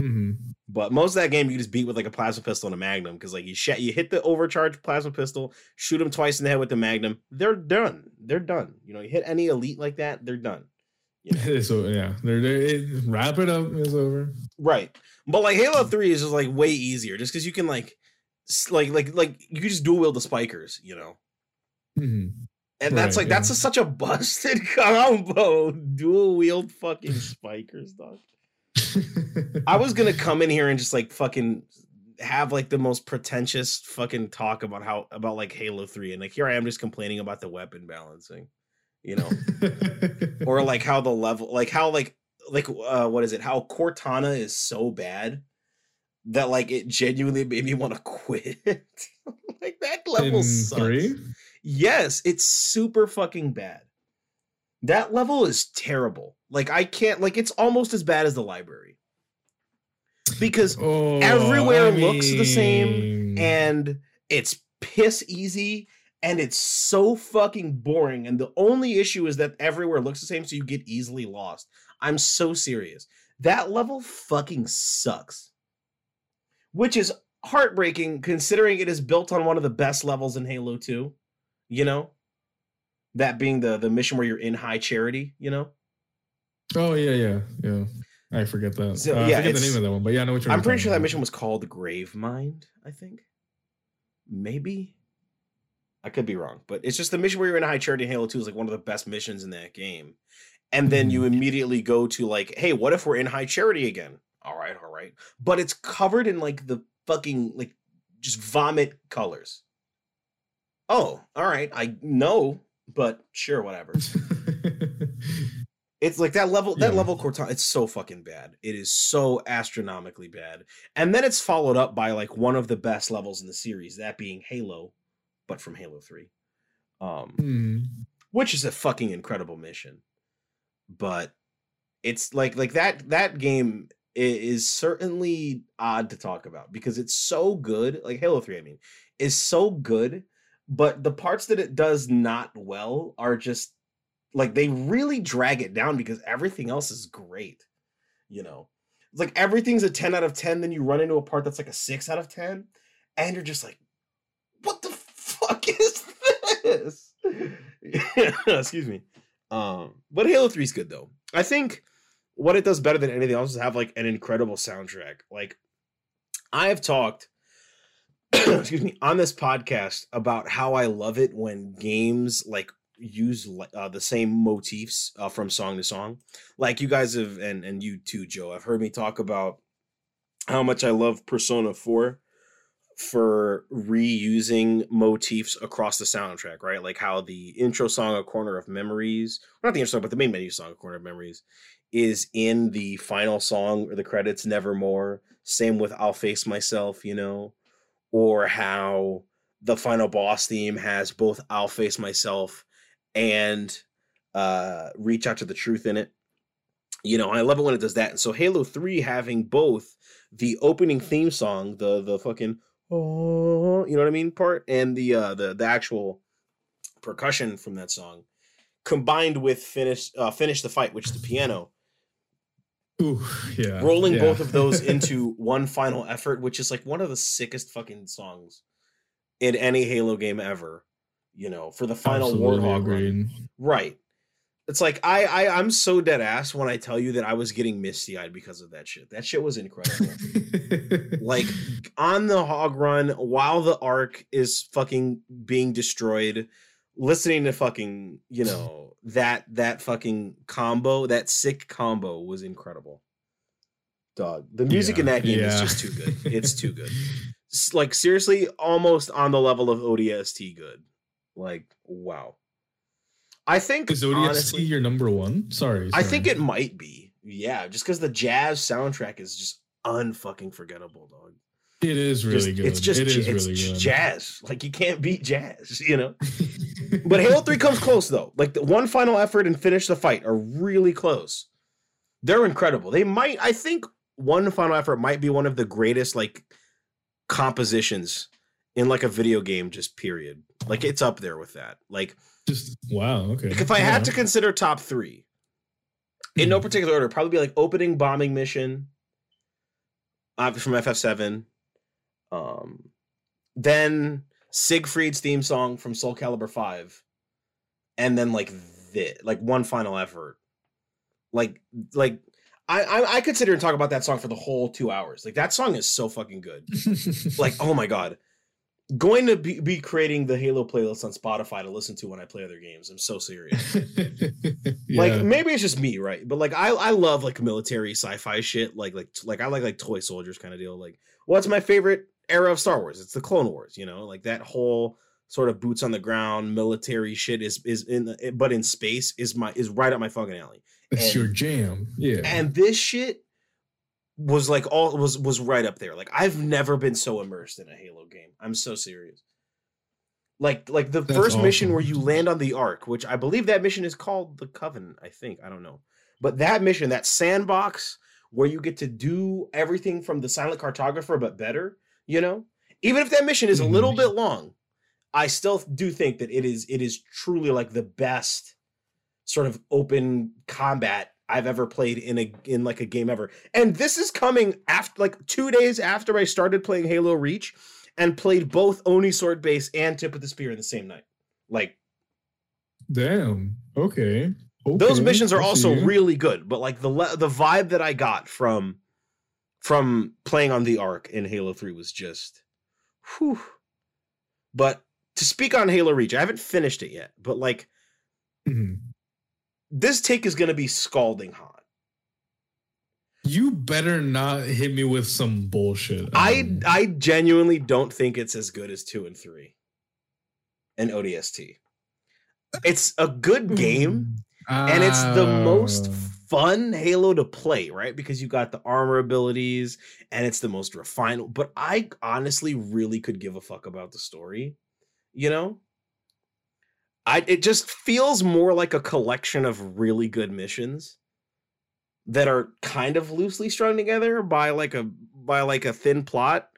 Mhm. But most of that game, you just beat with like a plasma pistol and a magnum because like you sh- you hit the overcharged plasma pistol, shoot them twice in the head with the magnum, they're done. They're done. You know, you hit any elite like that, they're done. You know? (laughs) so yeah, they're, they're, it, wrap it up. It's over. right. But like Halo Three is just like way easier, just because you can like, like like like you can just dual wield the spikers, you know. Mhm. And that's Right, like that's a, such a busted (laughs) combo. Dual wield fucking spikers, dog. I was gonna come in here and just like fucking have like the most pretentious fucking talk about how about like Halo 3 and like here I am just complaining about the weapon balancing, you know, (laughs) or like how the level like how like like uh what is it? How Cortana is so bad that like it genuinely made me want to (laughs) quit. like that level in sucks. three. Yes, it's super fucking bad. That level is terrible. Like I can't like it's almost as bad as the library. Because Oh, everywhere I looks the same, and it's piss easy and it's so fucking boring and the only issue is that everywhere looks the same so you get easily lost. I'm so serious. That level fucking sucks. Which is heartbreaking considering it is built on one of the best levels in Halo 2, you know? That being the the mission where you're in high charity, you know? Oh yeah, yeah, yeah. I forget that. So, Uh, yeah, I forget the name of that one, but yeah, I know what you're. I'm pretty sure that mission was called Grave Mind, I think. Maybe. I could be wrong, but it's just the mission where you're in high charity in Halo 2 is like one of the best missions in that game. And then you immediately go to like, hey, what if we're in high charity again? All right, all right. But it's covered in like the fucking like just vomit colors. Oh, all right. I know, but sure, whatever. (laughs) It's like that level, that Yeah. level Cortana, it's so fucking bad. It is so astronomically bad. And then it's followed up by like one of the best levels in the series, that being Halo, but from Halo 3. Um, Hmm. which is a fucking incredible mission. But it's like like that that game is certainly odd to talk about because it's so good. Like Halo 3, I mean, is so good, but the parts that it does not well are just like they really drag it down because everything else is great. You know, it's like everything's a 10 out of 10, then you run into a part that's like a 6 out of 10, and you're just like, what the fuck (laughs) is this? (laughs) Excuse me. Um, but Halo 3 is good though. I think what it does better than anything else is have like an incredible soundtrack. Like I have talked (clears throat) excuse me on this podcast about how I love it when games like use uh, the same motifs uh, from song to song. Like you guys have, and and you too, Joe. I've heard me talk about how much I love Persona Four for reusing motifs across the soundtrack, right? Like how the intro song "A Corner of Memories," not the intro song, but the main menu song "A Corner of Memories," is in the final song or the credits "Nevermore." Same with "I'll Face Myself," you know, or how the final boss theme has both "I'll Face Myself" and uh, "Reach Out to the Truth" in it. You know, I love it when it does that. And so Halo Three having both the opening theme song, the the fucking oh, you know what I mean part, and the uh the the actual percussion from that song, combined with finish uh, finish the fight, which is the piano, Ooh, yeah. rolling yeah. both of those (laughs) into one final effort, which is like one of the sickest fucking songs in any Halo game ever. You know, for the final Absolutely Warthog run. Right. It's like I, I I'm so dead ass when I tell you that I was getting misty eyed because of that shit. That shit was incredible. (laughs) like on the hog run while the ark is fucking being destroyed, listening to fucking you know that that fucking combo, that sick combo was incredible. Dog, the music in that game is just too good. (laughs) It's too good. Like seriously, almost on the level of ODST good. Like wow. I think Is ODST honestly, your number one? Sorry. I think it might be. Yeah, just because the jazz soundtrack is just unfucking forgettable, dog. it is really Just- good. It's just it is j- it's really good. jazz. Like you can't beat jazz, you know. (laughs) But Halo Three comes close though. Like the one final effort and finish the fight are really close. They're incredible. They might. I think one final effort might be one of the greatest like compositions in like a video game. Just period. Like it's up there with that. Like just wow. Okay. If I Yeah. had to consider top three, in no particular order, probably be like opening bombing mission, uh, from FF7, um, then Siegfried's theme song from Soul Calibur Five, and then like the like one final effort, like like. I, I I consider and talk about that song for the whole two hours. Like that song is so fucking good. (laughs) Like oh my god, going to be, be creating the Halo playlist on Spotify to listen to when I play other games. I'm so serious (laughs) like maybe it's just me right but like i i love like military sci-fi shit like like like i like like toy soldiers kind of deal like what's my favorite era of star wars. It's the clone wars you know like that whole sort of boots on the ground military shit is is in the, eh, but in space is my is right up my fucking alley. It's and- your jam. Yeah. and this shit was like all was was right up there. Like i've never been so immersed in a halo game. I'm so serious. Like like the That's first mission where you land on the ark which i believe that mission is called the covenant i think. I don't know. But that mission that sandbox where you get to do everything from the silent cartographer but better you know even if that mission is a little Mhm. bit long i still do think that it is it is truly like the best sort of open combat I've ever played in a in like a game ever. And this is coming after like 2 days after I started playing Halo Reach and played both Oni sword base and Tip of the Spear in the same night. Like Damn. Okay. those missions are also really good, but like the le- the vibe that I got from from playing on the ark in Halo 3 was just whew. But to speak on Halo Reach, I haven't finished it yet, but like Mhm. this take is going to be scalding hot. You better not hit me with some bullshit. I Um, I genuinely don't think it's as good as two and three, and ODST. It's a good game, and it's the most Ah. Fun Halo to play, right? Because you got the armor abilities, and it's the most refined. But I honestly really could give a fuck about the story, you know. I it just feels more like a collection of really good missions that are kind of loosely strung together by like a by like a thin plot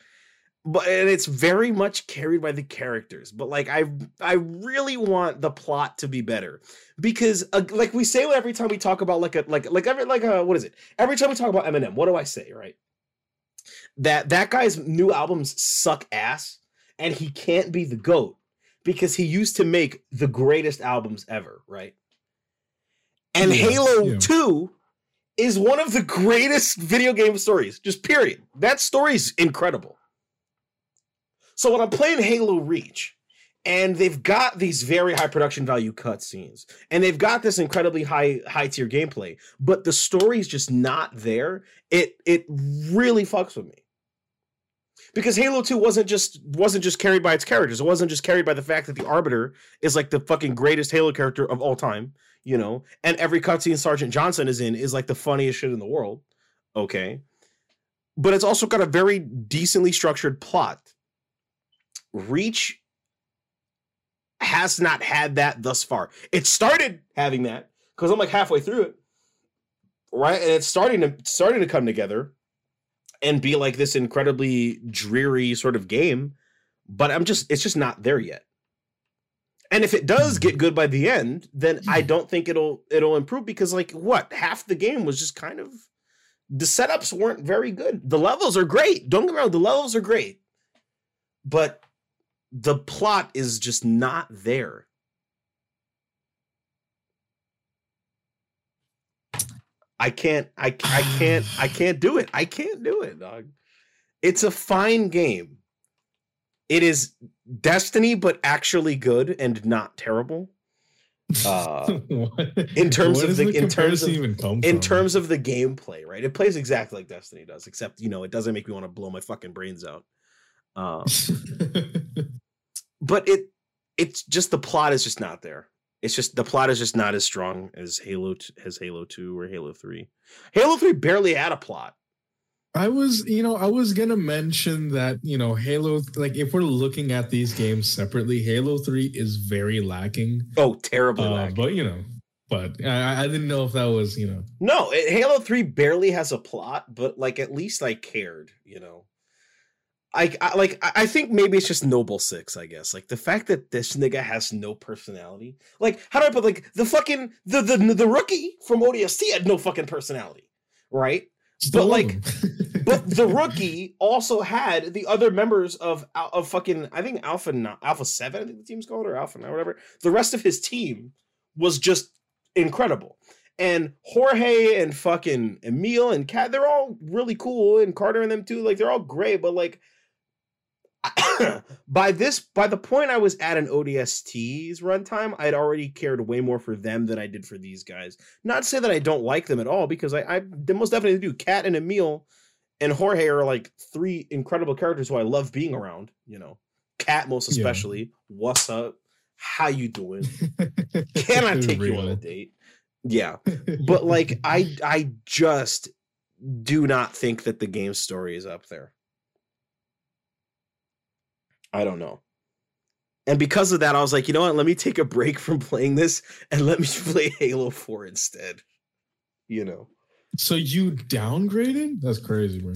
but and it's very much carried by the characters but like i i really want the plot to be better because uh, like we say every time we talk about like a like like every like a what is it? Every time we talk about eminem what do i say right? That that guy's new albums suck ass and he can't be the goat because he used to make the greatest albums ever right? And Yeah, halo yeah. 2 is one of the greatest video game stories just period. That story's incredible so when I'm playing Halo Reach, and they've got these very high production value cutscenes, and they've got this incredibly high high tier gameplay, but the story's just not there. It it really fucks with me because Halo 2 wasn't just wasn't just carried by its characters. It wasn't just carried by the fact that the Arbiter is like the fucking greatest Halo character of all time, you know, and every cutscene Sergeant Johnson is in is like the funniest shit in the world. Okay. But it's also got a very decently structured plot. Reach has not had that thus far. It started having that because I'm like halfway through it. Right? And it's starting to starting to come together and be like this incredibly dreary sort of game, but I'm just it's just not there yet. And if it does get good by the end, then I hmm. don't think it'll it'll improve because like what half the game was just kind of the setups weren't very good. The levels are great. Don't get me wrong, the levels are great, but the plot is just not there. I can't I I can't I can't do it. I can't do it, dog. It's a fine game. It is Destiny but actually good and not terrible. (laughs) Uh in terms of the, in terms of in from? terms of the gameplay, right? It plays exactly like Destiny does, except you know, it doesn't make me want to blow my fucking brains out. Um (laughs) but it it's just the plot is just not there. It's just the plot is just not as strong as Halo as Halo 2 or Halo 3. Halo 3 barely had a plot. I was, you know, I was gonna mention that, you know, Halo, like if we're looking at these games separately, Halo 3 is very lacking. Oh, terribly Uh, lacking. but you know, but I, I didn't know if that was, you know, No, it, Halo 3 barely has a plot, but like at least I cared, you know. I, I like I think maybe it's just Noble Six, I guess. Like the fact that this nigga has no personality. Like, how do I put like the fucking the the the rookie from ODST had no fucking personality, right? still love like. (laughs) But the rookie also had the other members of of fucking I think Alpha Alpha Seven, I think the team's called, or Alpha Nine, whatever. The rest of his team was just incredible. And Jorge and fucking Emile and Kat, they're all really cool, and Carter and them too. Like they're all great, but like by this by the point I was at an ODST's runtime, I'd already cared way more for them than I did for these guys. Not to say that I don't like them at all, because I, I most definitely do. Kat and Emile and Jorge are like three incredible characters who I love being around. You know, Kat most Yeah. especially. What's up? How you doing? (laughs) Can I take you on a date? Yeah, (laughs) but like I I just do not think that the game story is up there. I don't know. And because of that, I was like, you know what? Let me take a break from playing this and let me (laughs) play Halo 4 instead. You know. so you downgraded? That's crazy, bro.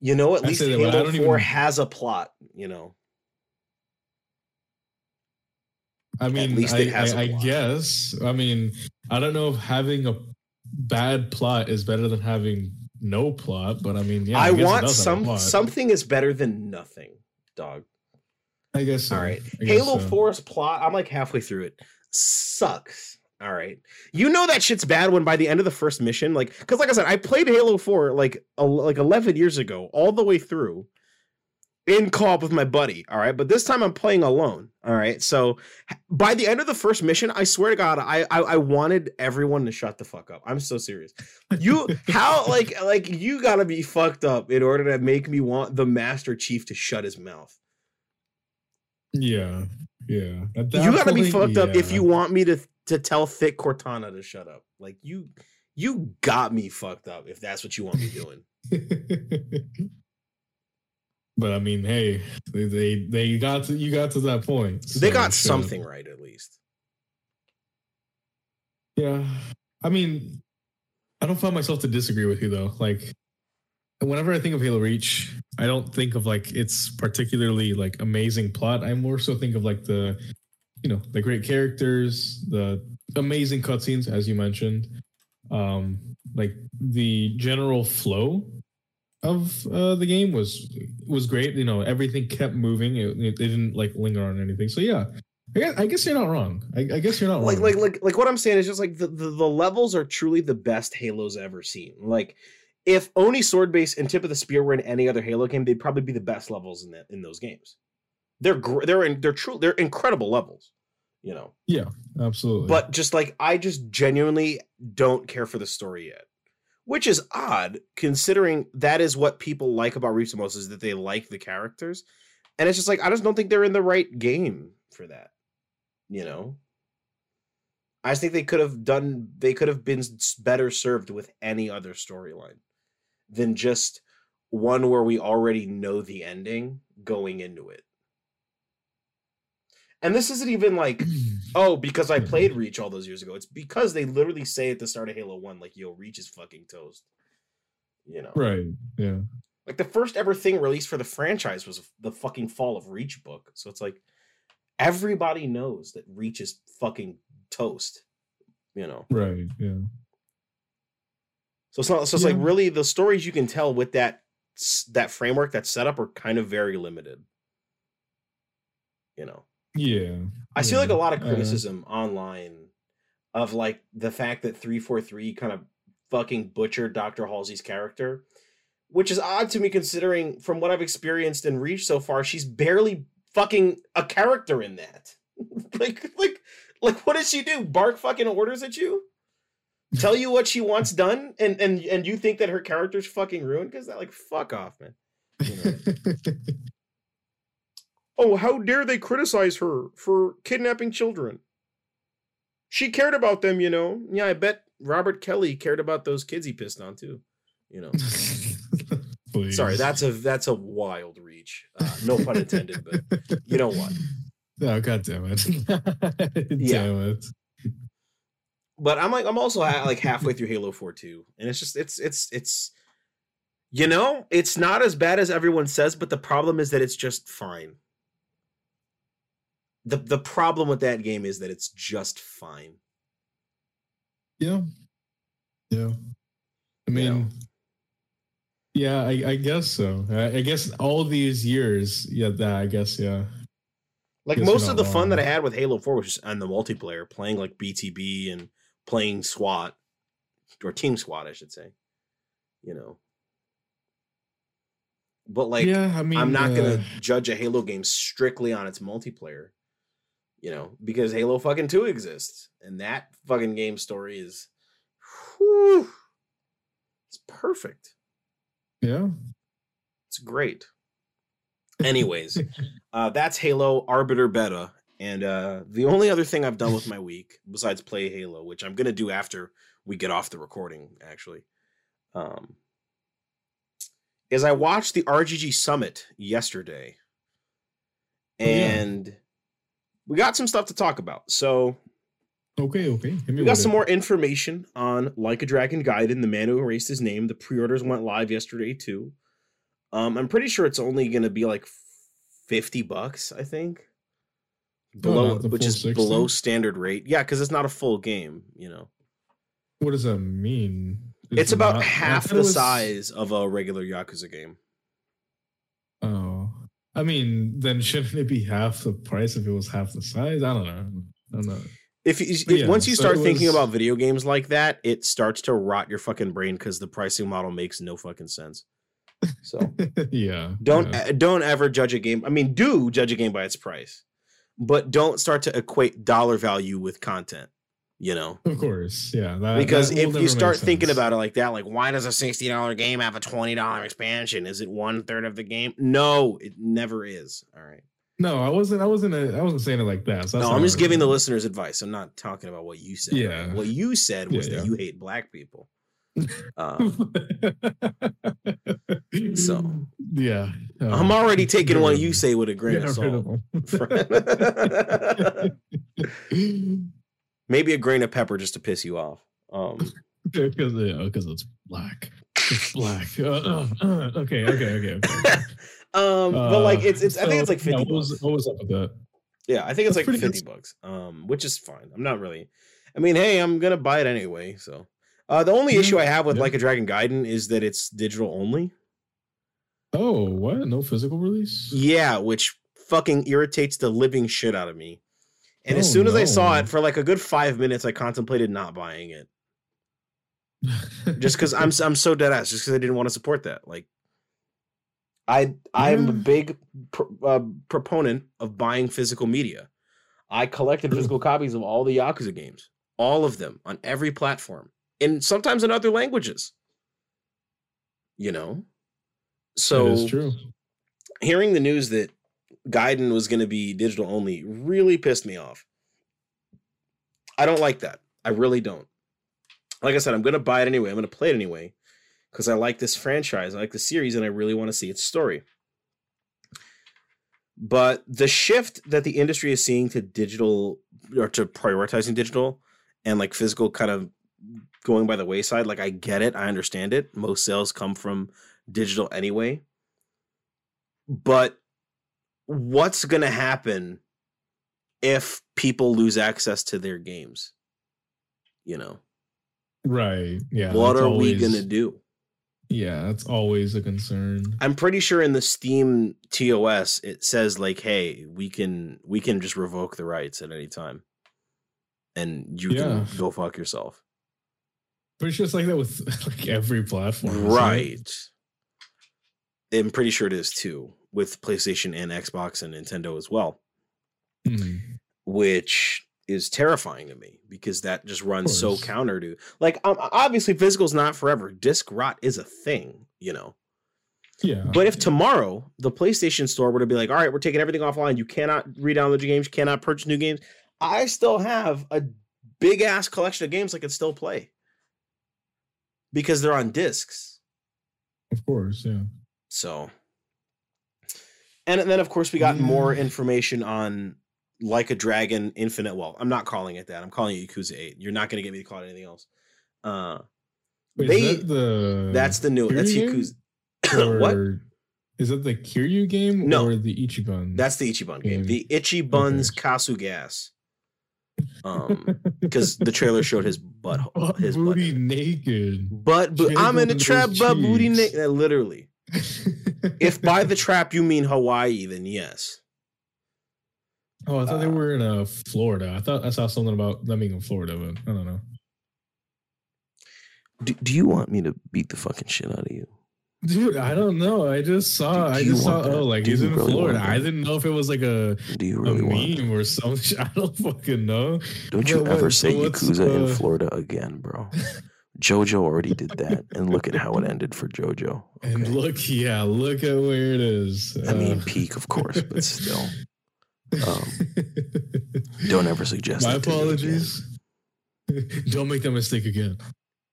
You know, at I least that, Halo 4 even- has a plot, you know. I mean, least I, it has I, guess. I mean, I don't know if having a bad plot is better than having no plot, but I mean, yeah. I, want does have a some something is better than nothing, dog. I guess. So. All right. I Halo so. 4's plot, I'm like halfway through it. Sucks. All right. You know that shit's bad when by the end of the first mission, like, because like I said, I played Halo 4 like a, like 11 years ago, all the way through in co-op with my buddy. All right. But this time I'm playing alone. All right. So by the end of the first mission, I swear to God, I I, I wanted everyone to shut the fuck up. I'm so serious. You (laughs) how like like you gotta be fucked up in order to make me want the Master Chief to shut his mouth. Yeah. Yeah. You gotta be point, fucked up if you want me to to tell thick cortana to shut up like you you got me fucked up if that's what you want me doing (laughs) but I mean, hey, they, they they got to you got to that point. they got something right at least Yeah. I mean, I don't find myself to disagree with you though. Like whenever I think of Halo Reach, I don't think of like its particularly like amazing plot. I more so think of like the you know, the great characters, the amazing cutscenes as you mentioned. Um like the general flow of uh, the game was was great. You know, everything kept moving. It, it didn't like linger on anything. So yeah, I guess, I guess you're not wrong. I, I guess you're not like wrong. like like like what i'm saying is just like the, the the levels are truly the best halo's ever seen like if only sword base and tip of the spear were in any other halo game they'd probably be the best levels in that in those games they're gr- they're in, they're true they're incredible levels, you know. Yeah, absolutely. But just like I just genuinely don't care for the story yet. Which is odd considering that is what people like about Reach the most is that they like the characters. And it's just like I just don't think they're in the right game for that. You know? I just think they could have done they could have been better served with any other storyline than just one where we already know the ending going into it. And this isn't even like (clears throat) Oh, because I played Reach all those years ago. It's because they literally say at the start of Halo 1, like, yo, Reach is fucking toast. You know? right. Yeah. Like the first ever thing released for the franchise was the fucking Fall of Reach book. So it's like everybody knows that Reach is fucking toast. You know? Right. Yeah. So it's not so it's like really the stories you can tell with that that framework, that setup are kind of very limited. You know. Yeah. I see like a lot of uh, criticism online of like the fact that 343 kind of fucking butchered Dr. Halsey's character, which is odd to me considering from what I've experienced in Reach so far, she's barely fucking a character in that. (laughs) like like like what does she do? Bark fucking orders at you? Tell you what she wants (laughs) done and and and you think that her character's fucking ruined cuz that like fuck off, man. You know? (laughs) Oh, how dare they criticize her for kidnapping children? She cared about them, you know. Yeah, I bet Robert Kelly cared about those kids he pissed on too. You know. (laughs) Sorry, that's a that's a wild reach. Uh, no pun intended, but you know what? (laughs) Oh god damn it. (laughs) Yeah. Damn it. But I'm like I'm also ha- like halfway through Halo 4 too, and it's just it's it's it's you know, it's not as bad as everyone says, but the problem is that it's just fine. The the problem with that game is that it's just fine. Yeah. Yeah. I You mean, know? yeah, I, I guess so. I, I guess all these years, yeah, that I guess, yeah. Like Guess most of the not fun that I had with Halo 4 was just on the multiplayer, playing like BTB and playing SWAT or Team SWAT, I should say. You know. But like yeah, I mean, I'm not uh, gonna judge a Halo game strictly on its multiplayer. You know, because Halo fucking 2 exists. And that fucking game story is whew, it's perfect. Yeah. It's great. Anyways, (laughs) uh, that's Halo Arbiter Beta. And uh, the only other thing I've done with my week, besides play Halo, which I'm gonna do after we get off the recording, actually, um, is I watched the RGG Summit yesterday, Oh, yeah. We got some stuff to talk about. So Okay, okay. We got some more information on Like a Dragon Gaiden, the man who erased his name. The pre-orders went live yesterday too. Um, I'm pretty sure it's only gonna be like fifty bucks, I think. Below, the which is 60? below standard rate. Yeah, because it's not a full game. You know, What does that mean? it's about not- half the was- size of a regular Yakuza game. I mean, then shouldn't it be half the price if it was half the size? I don't know. I don't know. If, you, if Yeah, once you start it thinking was- about video games like that, it starts to rot your fucking brain because the pricing model makes no fucking sense. So. (laughs) yeah. Don't yeah. don't ever judge a game. I mean, do judge a game by its price, but don't start to equate dollar value with content. You know, Of course, yeah. That, because that if you start thinking about it like that, like why does a sixty dollar game have a twenty dollar expansion? Is it one third of the game? No, it never is. All right. no, I wasn't. I wasn't. I I wasn't saying it like that. So No, I'm just giving the listeners advice. I'm not talking about what you said. Yeah. What you said was Yeah, that yeah. you hate black people. Um, (laughs) So. yeah, I'm already taking what you say with a grain of salt. (laughs) (laughs) Maybe a grain of pepper just to piss you off. Um, (laughs) Because it's black. It's black. Uh, uh, uh, okay, okay, okay, okay. (laughs) um, but like Uh, it's it's I think it's like fifty. yeah, what, was, what was up with that? Yeah, I think it's That's like good. fifty bucks. Um, which is fine. I'm not really. I mean, hey, I'm gonna buy it anyway. So, uh, the only Yeah, issue I have with yeah. Like a Dragon Gaiden is that it's digital only. Oh, what? No physical release? Yeah, which fucking irritates the living shit out of me. And as Oh, soon as I saw it for like a good five minutes, I contemplated not buying it just because I'm (laughs) I'm so dead ass. Just because I didn't want to support that. Like, I I'm a big pr- uh, proponent of buying physical media. I collected physical copies of all the Yakuza games, all of them on every platform, and sometimes in other languages. You know, so that is true. hearing the news that Gaiden was going to be digital only really pissed me off. I don't like that. I really don't. Like I said, I'm going to buy it anyway. I'm going to play it anyway because I like this franchise. I like the series and I really want to see its story. But the shift that the industry is seeing to digital or to prioritizing digital and like physical kind of going by the wayside, like I get it. I understand it. Most sales come from digital anyway but what's going to happen if people lose access to their games you know Right. Yeah. what are we going to do Yeah, that's always a concern. i'm pretty sure in the steam tos it says like hey we can we can just revoke the rights at any time and you Yeah. can go fuck yourself Pretty sure it's like that with (laughs) like every platform. right i'm pretty sure it is too with playstation and xbox and nintendo as well Mhm. which is terrifying to me because that just runs so counter to like um, obviously physical's not forever. Disc rot is a thing you know? Yeah. but if tomorrow the playstation store were to be like all right we're taking everything offline. You cannot re-download your games. You cannot purchase new games. I still have a big ass collection of games i can still play because they're on discs. Of course, yeah. so, and then of course we got more information on like a dragon infinite. Well, I'm not calling it that. I'm calling it Yakuza Eight. You're not going to get me to call it anything else. Uh, Wait, they that the that's the new. That's Kiryu Yakuza. (coughs) what? Is that the Kiryu game No. or the Ichiban? That's the Ichiban game. Game. The Ichi Buns Kasu Gas. Um, (laughs) because the trailer showed his butt. His butt. booty naked. But, but I'm in a Jiggle trap, but booty. naked. literally. If by the trap you mean Hawaii, then yes. oh, I thought they uh, were in uh, Florida. I thought I saw something about them being in Florida, but I don't know. Do, do you want me to beat the fucking shit out of you? Dude, I don't know. I just saw. Do I just saw. that? Oh, like Do he's in really Florida. I didn't know if it was like a, Do you a really want? meme or something. (laughs) I don't fucking know. Don't you But ever what- so say what's, Yakuza in uh, Florida again, bro. (laughs) JoJo already did that, and look at how it ended for JoJo. (laughs) And look, yeah, look at where it is. I mean, Uh, peak, of course, but (laughs) still. Um, Don't ever suggest My that to me again. apologies. (laughs) don't make that mistake again.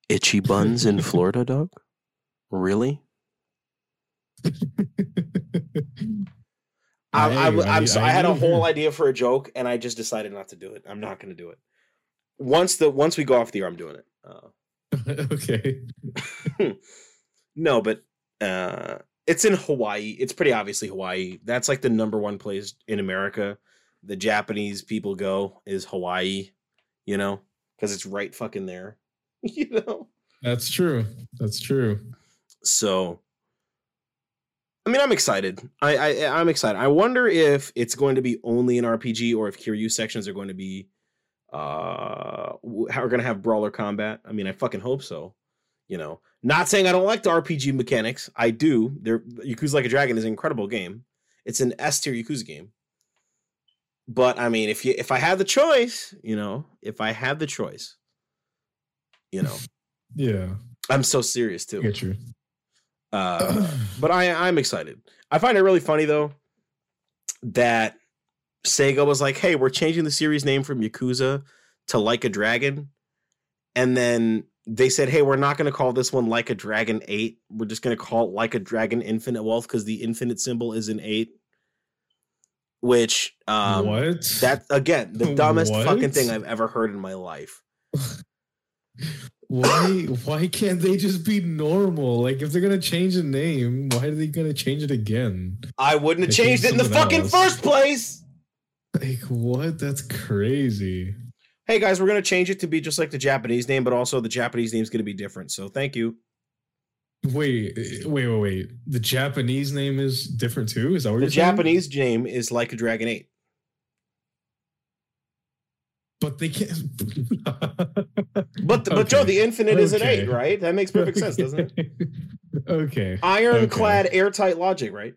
Itchy buns in Florida, dog? Really? I, I, Hey, w- I'm I- so, I, I had a whole idea for a joke, and I just decided not to do it. I'm not going to do it. Once the once we go off the air, I'm doing it. Uh, (laughs) okay. no, but uh, it's in Hawaii. It's pretty obviously Hawaii. That's like the number one place in America. The Japanese people go is Hawaii, you know, because it's right fucking there, (laughs) you know. That's true. That's true. So, I mean, I'm excited. I, I I'm excited. I wonder if it's going to be only an RPG or if Kiryu sections are going to be uh w- how are going to have brawler combat. I mean, I fucking hope so. You know, not saying I don't like the RPG mechanics. I do. There, Yakuza Like a Dragon is an incredible game. It's an S tier Yakuza game. But I mean, if you if I had the choice, you know, if I had the choice, you know, (laughs) Yeah. I'm so serious too. Get you. Uh, (clears throat) but I I'm excited. I find it really funny though that Sega was like, "Hey, we're changing the series name from Yakuza to Like a Dragon," and then they said, "Hey, we're not going to call this one Like a Dragon Eight. We're just going to call it Like a Dragon Infinite Wealth because the infinite symbol is an eight. Which um, what? that again the (laughs) dumbest fucking thing I've ever heard in my life. why why can't they just be normal? Like if they're gonna change the name, why are they gonna change it again? I wouldn't have They changed it in the fucking else. first place. Like what? That's crazy. hey guys, we're gonna change it to be just like the Japanese name, but also the Japanese name's gonna be different. So thank you. Wait, wait, wait, wait. The Japanese name is different too? Is that what The you're saying? Japanese name is like a Dragon Eight. But they can't. (laughs) But but Joe, the infinite is an eight, right? That makes perfect (laughs) sense, doesn't it? okay. Ironclad, airtight logic, right?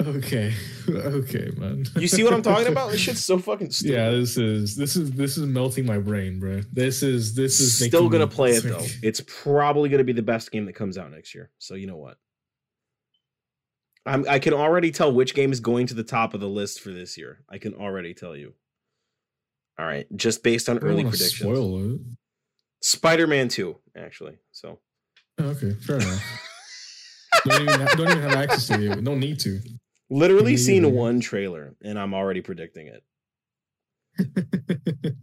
Okay. (laughs) Okay, man. You see what I'm talking about? This (laughs) shit's so fucking stupid. Yeah, this is this is this is melting my brain, bro. This is this is Still gonna play it though. It's probably gonna be the best game that comes out next year. So you know what? I'm, I can already tell which game is going to the top of the list for this year. I can already tell you. All right, just based on early oh, predictions. Spoil it. Spider-Man 2, actually. So Okay, fair enough. don't, even have, don't even have access to it. Don't need to. Literally Me seen one trailer and I'm already predicting it. (laughs)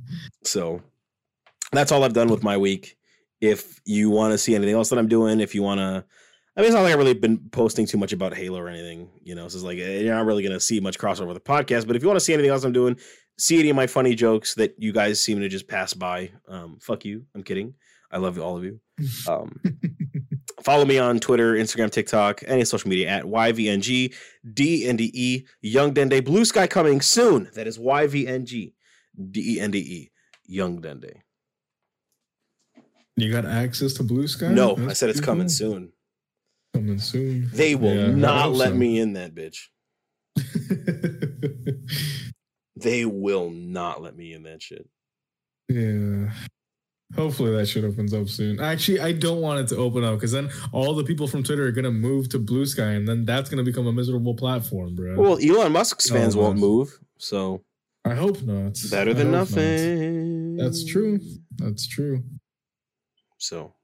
So that's all I've done with my week. If you want to see anything else that I'm doing, if you want to, I mean, it's not like I've really been posting too much about Halo or anything. You know, so it's like eh, you're not really going to see much crossover with the podcast. But if you want to see anything else I'm doing, see any of my funny jokes that you guys seem to just pass by, um, fuck you. I'm kidding. I love all of you. (laughs) Um, follow me on Twitter, Instagram, TikTok, any social media at YVNG, DNDE, Young Dende, Bluesky coming soon. That is YVNG, D-E-N-D-E, Young Dende. you got access to Bluesky? No, I said it's coming cool. soon. Coming soon. They will Yeah, not let so. me in that bitch. (laughs) They will not let me in that shit. yeah. Hopefully that shit opens up soon. Actually, I don't want it to open up because then all the people from Twitter are gonna move to Bluesky, and then that's gonna become a miserable platform, bro. Well, Elon Musk's oh, fans Oh, won't move, so I hope not. better than hope not. nothing. That's true. That's true. So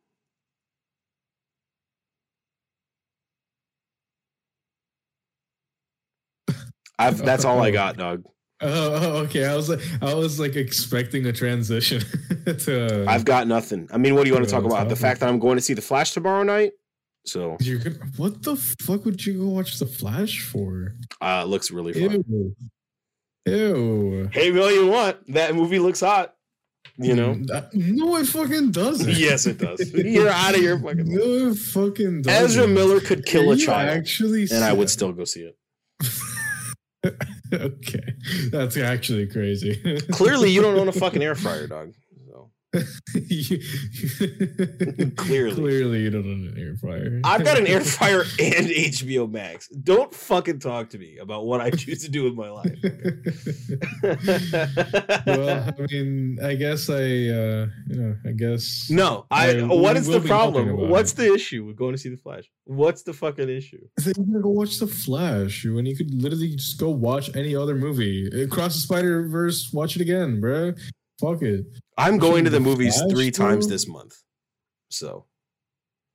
(laughs) I've that's all I got, dog. (laughs) Oh, okay. I was like, I was like expecting a transition (laughs) to. Uh, I've got nothing. I mean, what do you want to talk about? The fact that I'm going to see the Flash tomorrow night. So You're gonna, what the fuck would you go watch The Flash for? uh it looks really fun. Ew. Ew. Hey, million what? That movie looks hot. You know? That- no, it fucking doesn't. yes, it does. (laughs) You're out of your fucking. No, it fucking doesn't. Ezra Miller could kill Are a child, Actually, and I would still go see it. (laughs) okay, that's actually crazy. Clearly, you don't own a fucking (laughs) air fryer, dog. You- (laughs) Clearly. clearly, you don't own an air fryer. I've got an air (laughs) fryer and HBO Max. Don't fucking talk to me about what I choose to do with my life. (laughs) well, I mean, I guess I, uh, you know, I guess. no, I. I- what is the problem? What's it. the issue with going to see the Flash? What's the fucking issue? Then you're gonna go watch The Flash when you could literally just go watch any other movie. Across the Spider Verse, watch it again, bruh. Fuck it. I'm going to the movies Flash, three times this month. So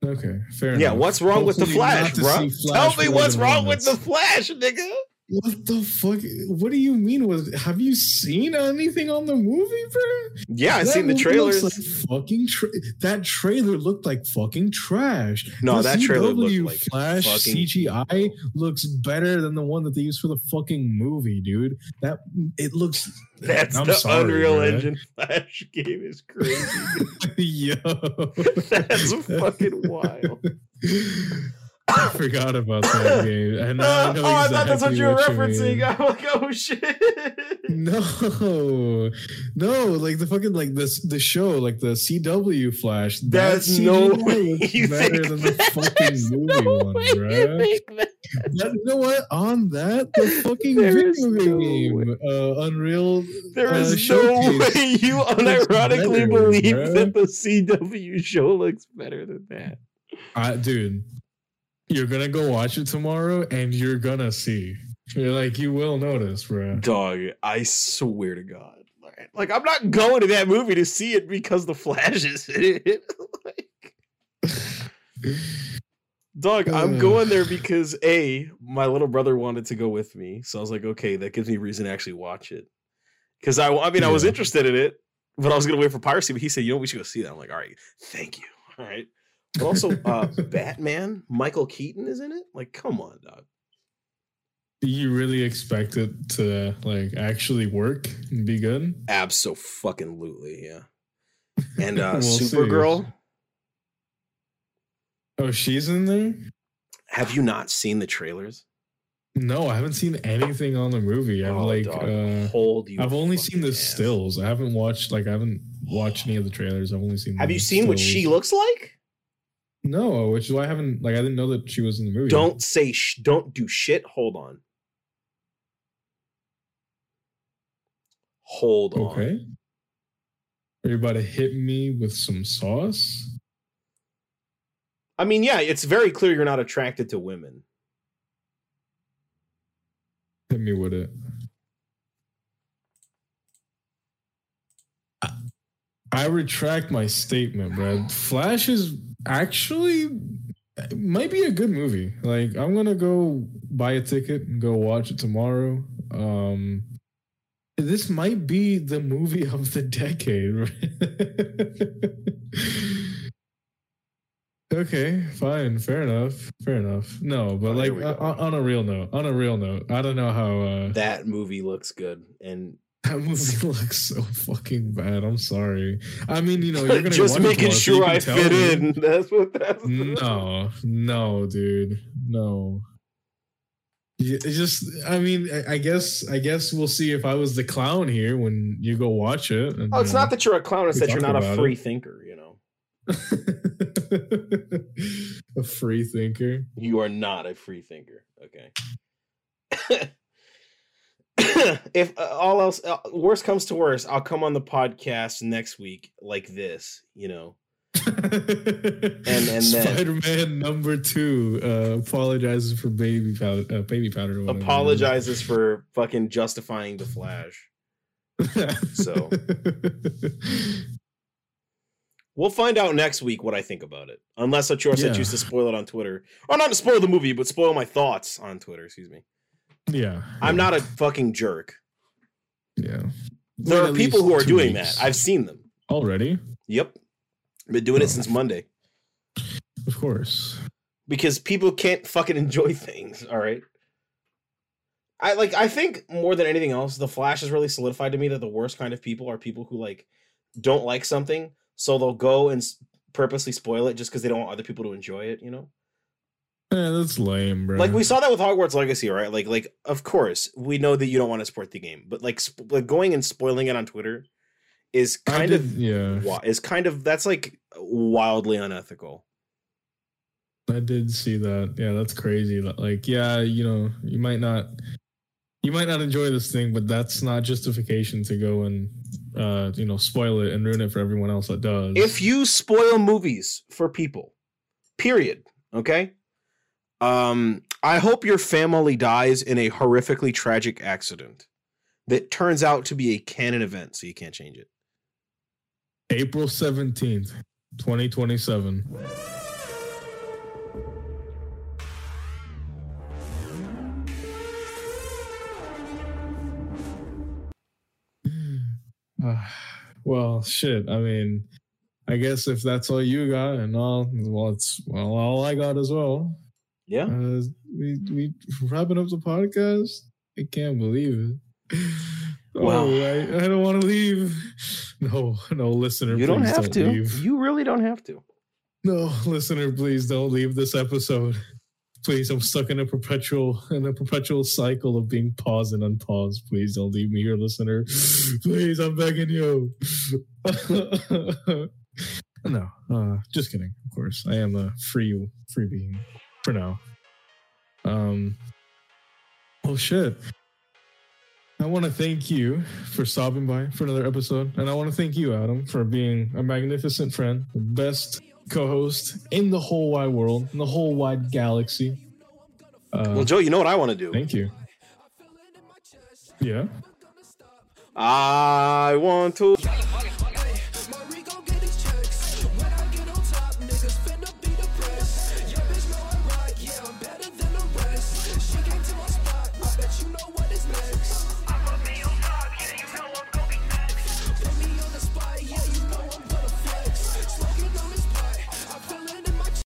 Okay, fair enough. yeah, what's wrong with the Flash, bro? Flash Tell me what's wrong with the Flash, nigga. What the fuck? What do you mean? Was have you seen anything on the movie, bro? Yeah, I've seen the trailers. Like fucking tra- that trailer looked like fucking trash. No, The that trailer looked CW like Flash fucking- CGI looks better than the one that they used for the fucking movie, dude. That it looks. That's I'm the sorry, Unreal. Engine Flash game is crazy. (laughs) Yo, (laughs) That's (laughs) fucking wild. I forgot about that (laughs) game. And I oh, know I thought that's what you were what referencing. mean. (laughs) I'm like, oh shit. No, no, like the fucking like this the show, like the CW Flash. that That's no way looks you better than the fucking movie no one, way you that. That- you know what? On that, the fucking There video no game, uh, Unreal. There is uh, no way you unironically better, believe bruh. that the CW show looks better than that. I, dude, you're gonna go watch it tomorrow, and you're gonna see. You're like, you will notice, bro. Dog, I swear to God. Like- I'm not going to that movie to see it because the Flash is in it. (laughs) like, dog, I'm uh. going there because A, my little brother wanted to go with me. So I was like, okay, that gives me reason to actually watch it. Because I, I mean, I was interested in it, but I was going to wait for piracy. But he said, you know, we should go see that. I'm like, all right, thank you. (laughs) All right. But also, (laughs) uh, Batman, Michael Keaton is in it. Like, come on, dog. Do you really expect it to like actually work and be good? Absolutely, yeah. And (laughs) uh We'll see. Supergirl, Oh, she's in there. have you not seen the trailers? No, I haven't seen anything on the movie. I've Oh, like dog, uh hold you. I've only seen the ass. stills. I haven't watched like I haven't watched any of the trailers. I've only seen Have you seen what she looks like? No, which is why I haven't like I didn't know that she was in the movie. Don't say sh- don't do shit. Hold on. Hold on. Okay. Are you about to hit me with some sauce? I mean, yeah, it's very clear you're not attracted to women. Hit me with it. I- I retract my statement, Brad. Flash is actually it might be a good movie. Like I'm gonna go buy a ticket and go watch it tomorrow. Um this might be the movie of the decade. (laughs) okay, fine, fair enough, fair enough. No, but Oh, like here on, on a real note, on a real note, I don't know how uh, That movie looks good, and that movie (laughs) looks so fucking bad. I'm sorry. I mean, you know, you're gonna just making you sure I fit me. in. (laughs) That's what that's. No, (laughs) no, dude, no. Just, I mean, I- guess, I guess we'll see if I was the clown here when you go watch it. and, Oh, it's you not uh, that you're a clown; it's that you're not a free it. thinker. You know, know, a free thinker. you are not a free thinker. Okay. (coughs) if uh, all else, uh, worst comes to worst, I'll come on the podcast next week like this. You know, and and then- Spider-Man number two uh, apologizes for baby powder. Uh, baby powder. or whatever it is. apologizes for fucking justifying the Flash. So. (laughs) We'll find out next week what I think about it. Unless Achor said Yeah. choose to spoil it on Twitter. Or not to spoil the movie, but spoil my thoughts on Twitter, excuse me. Yeah, I'm not a fucking jerk. Yeah, There Wait are people who are doing weeks. that. I've seen them. already. Yep. Been doing Oh. it since Monday. Of course. Because people can't fucking enjoy (laughs) things, all right? I like I think more than anything else, the Flash has really solidified to me that the worst kind of people are people who like don't like something, so they'll go and purposely spoil it just because they don't want other people to enjoy it, you know? Yeah, that's lame, bro. like we saw that with Hogwarts Legacy, right? Like, like of course we know that you don't want to support the game, but like, sp- like going and spoiling it on Twitter is kind did- of yeah. is kind of that's like wildly unethical. I did see that. Yeah, that's crazy. Like, yeah, you know, you might not, you might not enjoy this thing, but that's not justification to go and, uh, you know, spoil it and ruin it for everyone else that does. If you spoil movies for people, period, okay? Um, I hope your family dies in a horrifically tragic accident that turns out to be a canon event, so you can't change it. April seventeenth, twenty twenty seven. (sighs) well, shit. I mean, I guess if that's all you got, and all, well, it's well, all I got as well. Yeah. Uh, we we wrapping up the podcast. I can't believe it. (laughs) Well- oh, I, I don't want to leave. No, no, listener, You don't have to. leave. You really don't have to. No, listener, please don't leave this episode. Please, I'm stuck in a perpetual in a perpetual cycle of being paused and unpaused. Please don't leave me here, listener. (gasps) Please, I'm begging you. (laughs) no, uh, just kidding. Of course, I am a free free being for now. Um. Oh shit. I want to thank you for stopping by for another episode. And I want to thank you, Adam, for being a magnificent friend, the best co host in the whole wide world, in the whole wide galaxy. Uh, Well, Joe, you know what I want to do? thank you. Yeah. I want to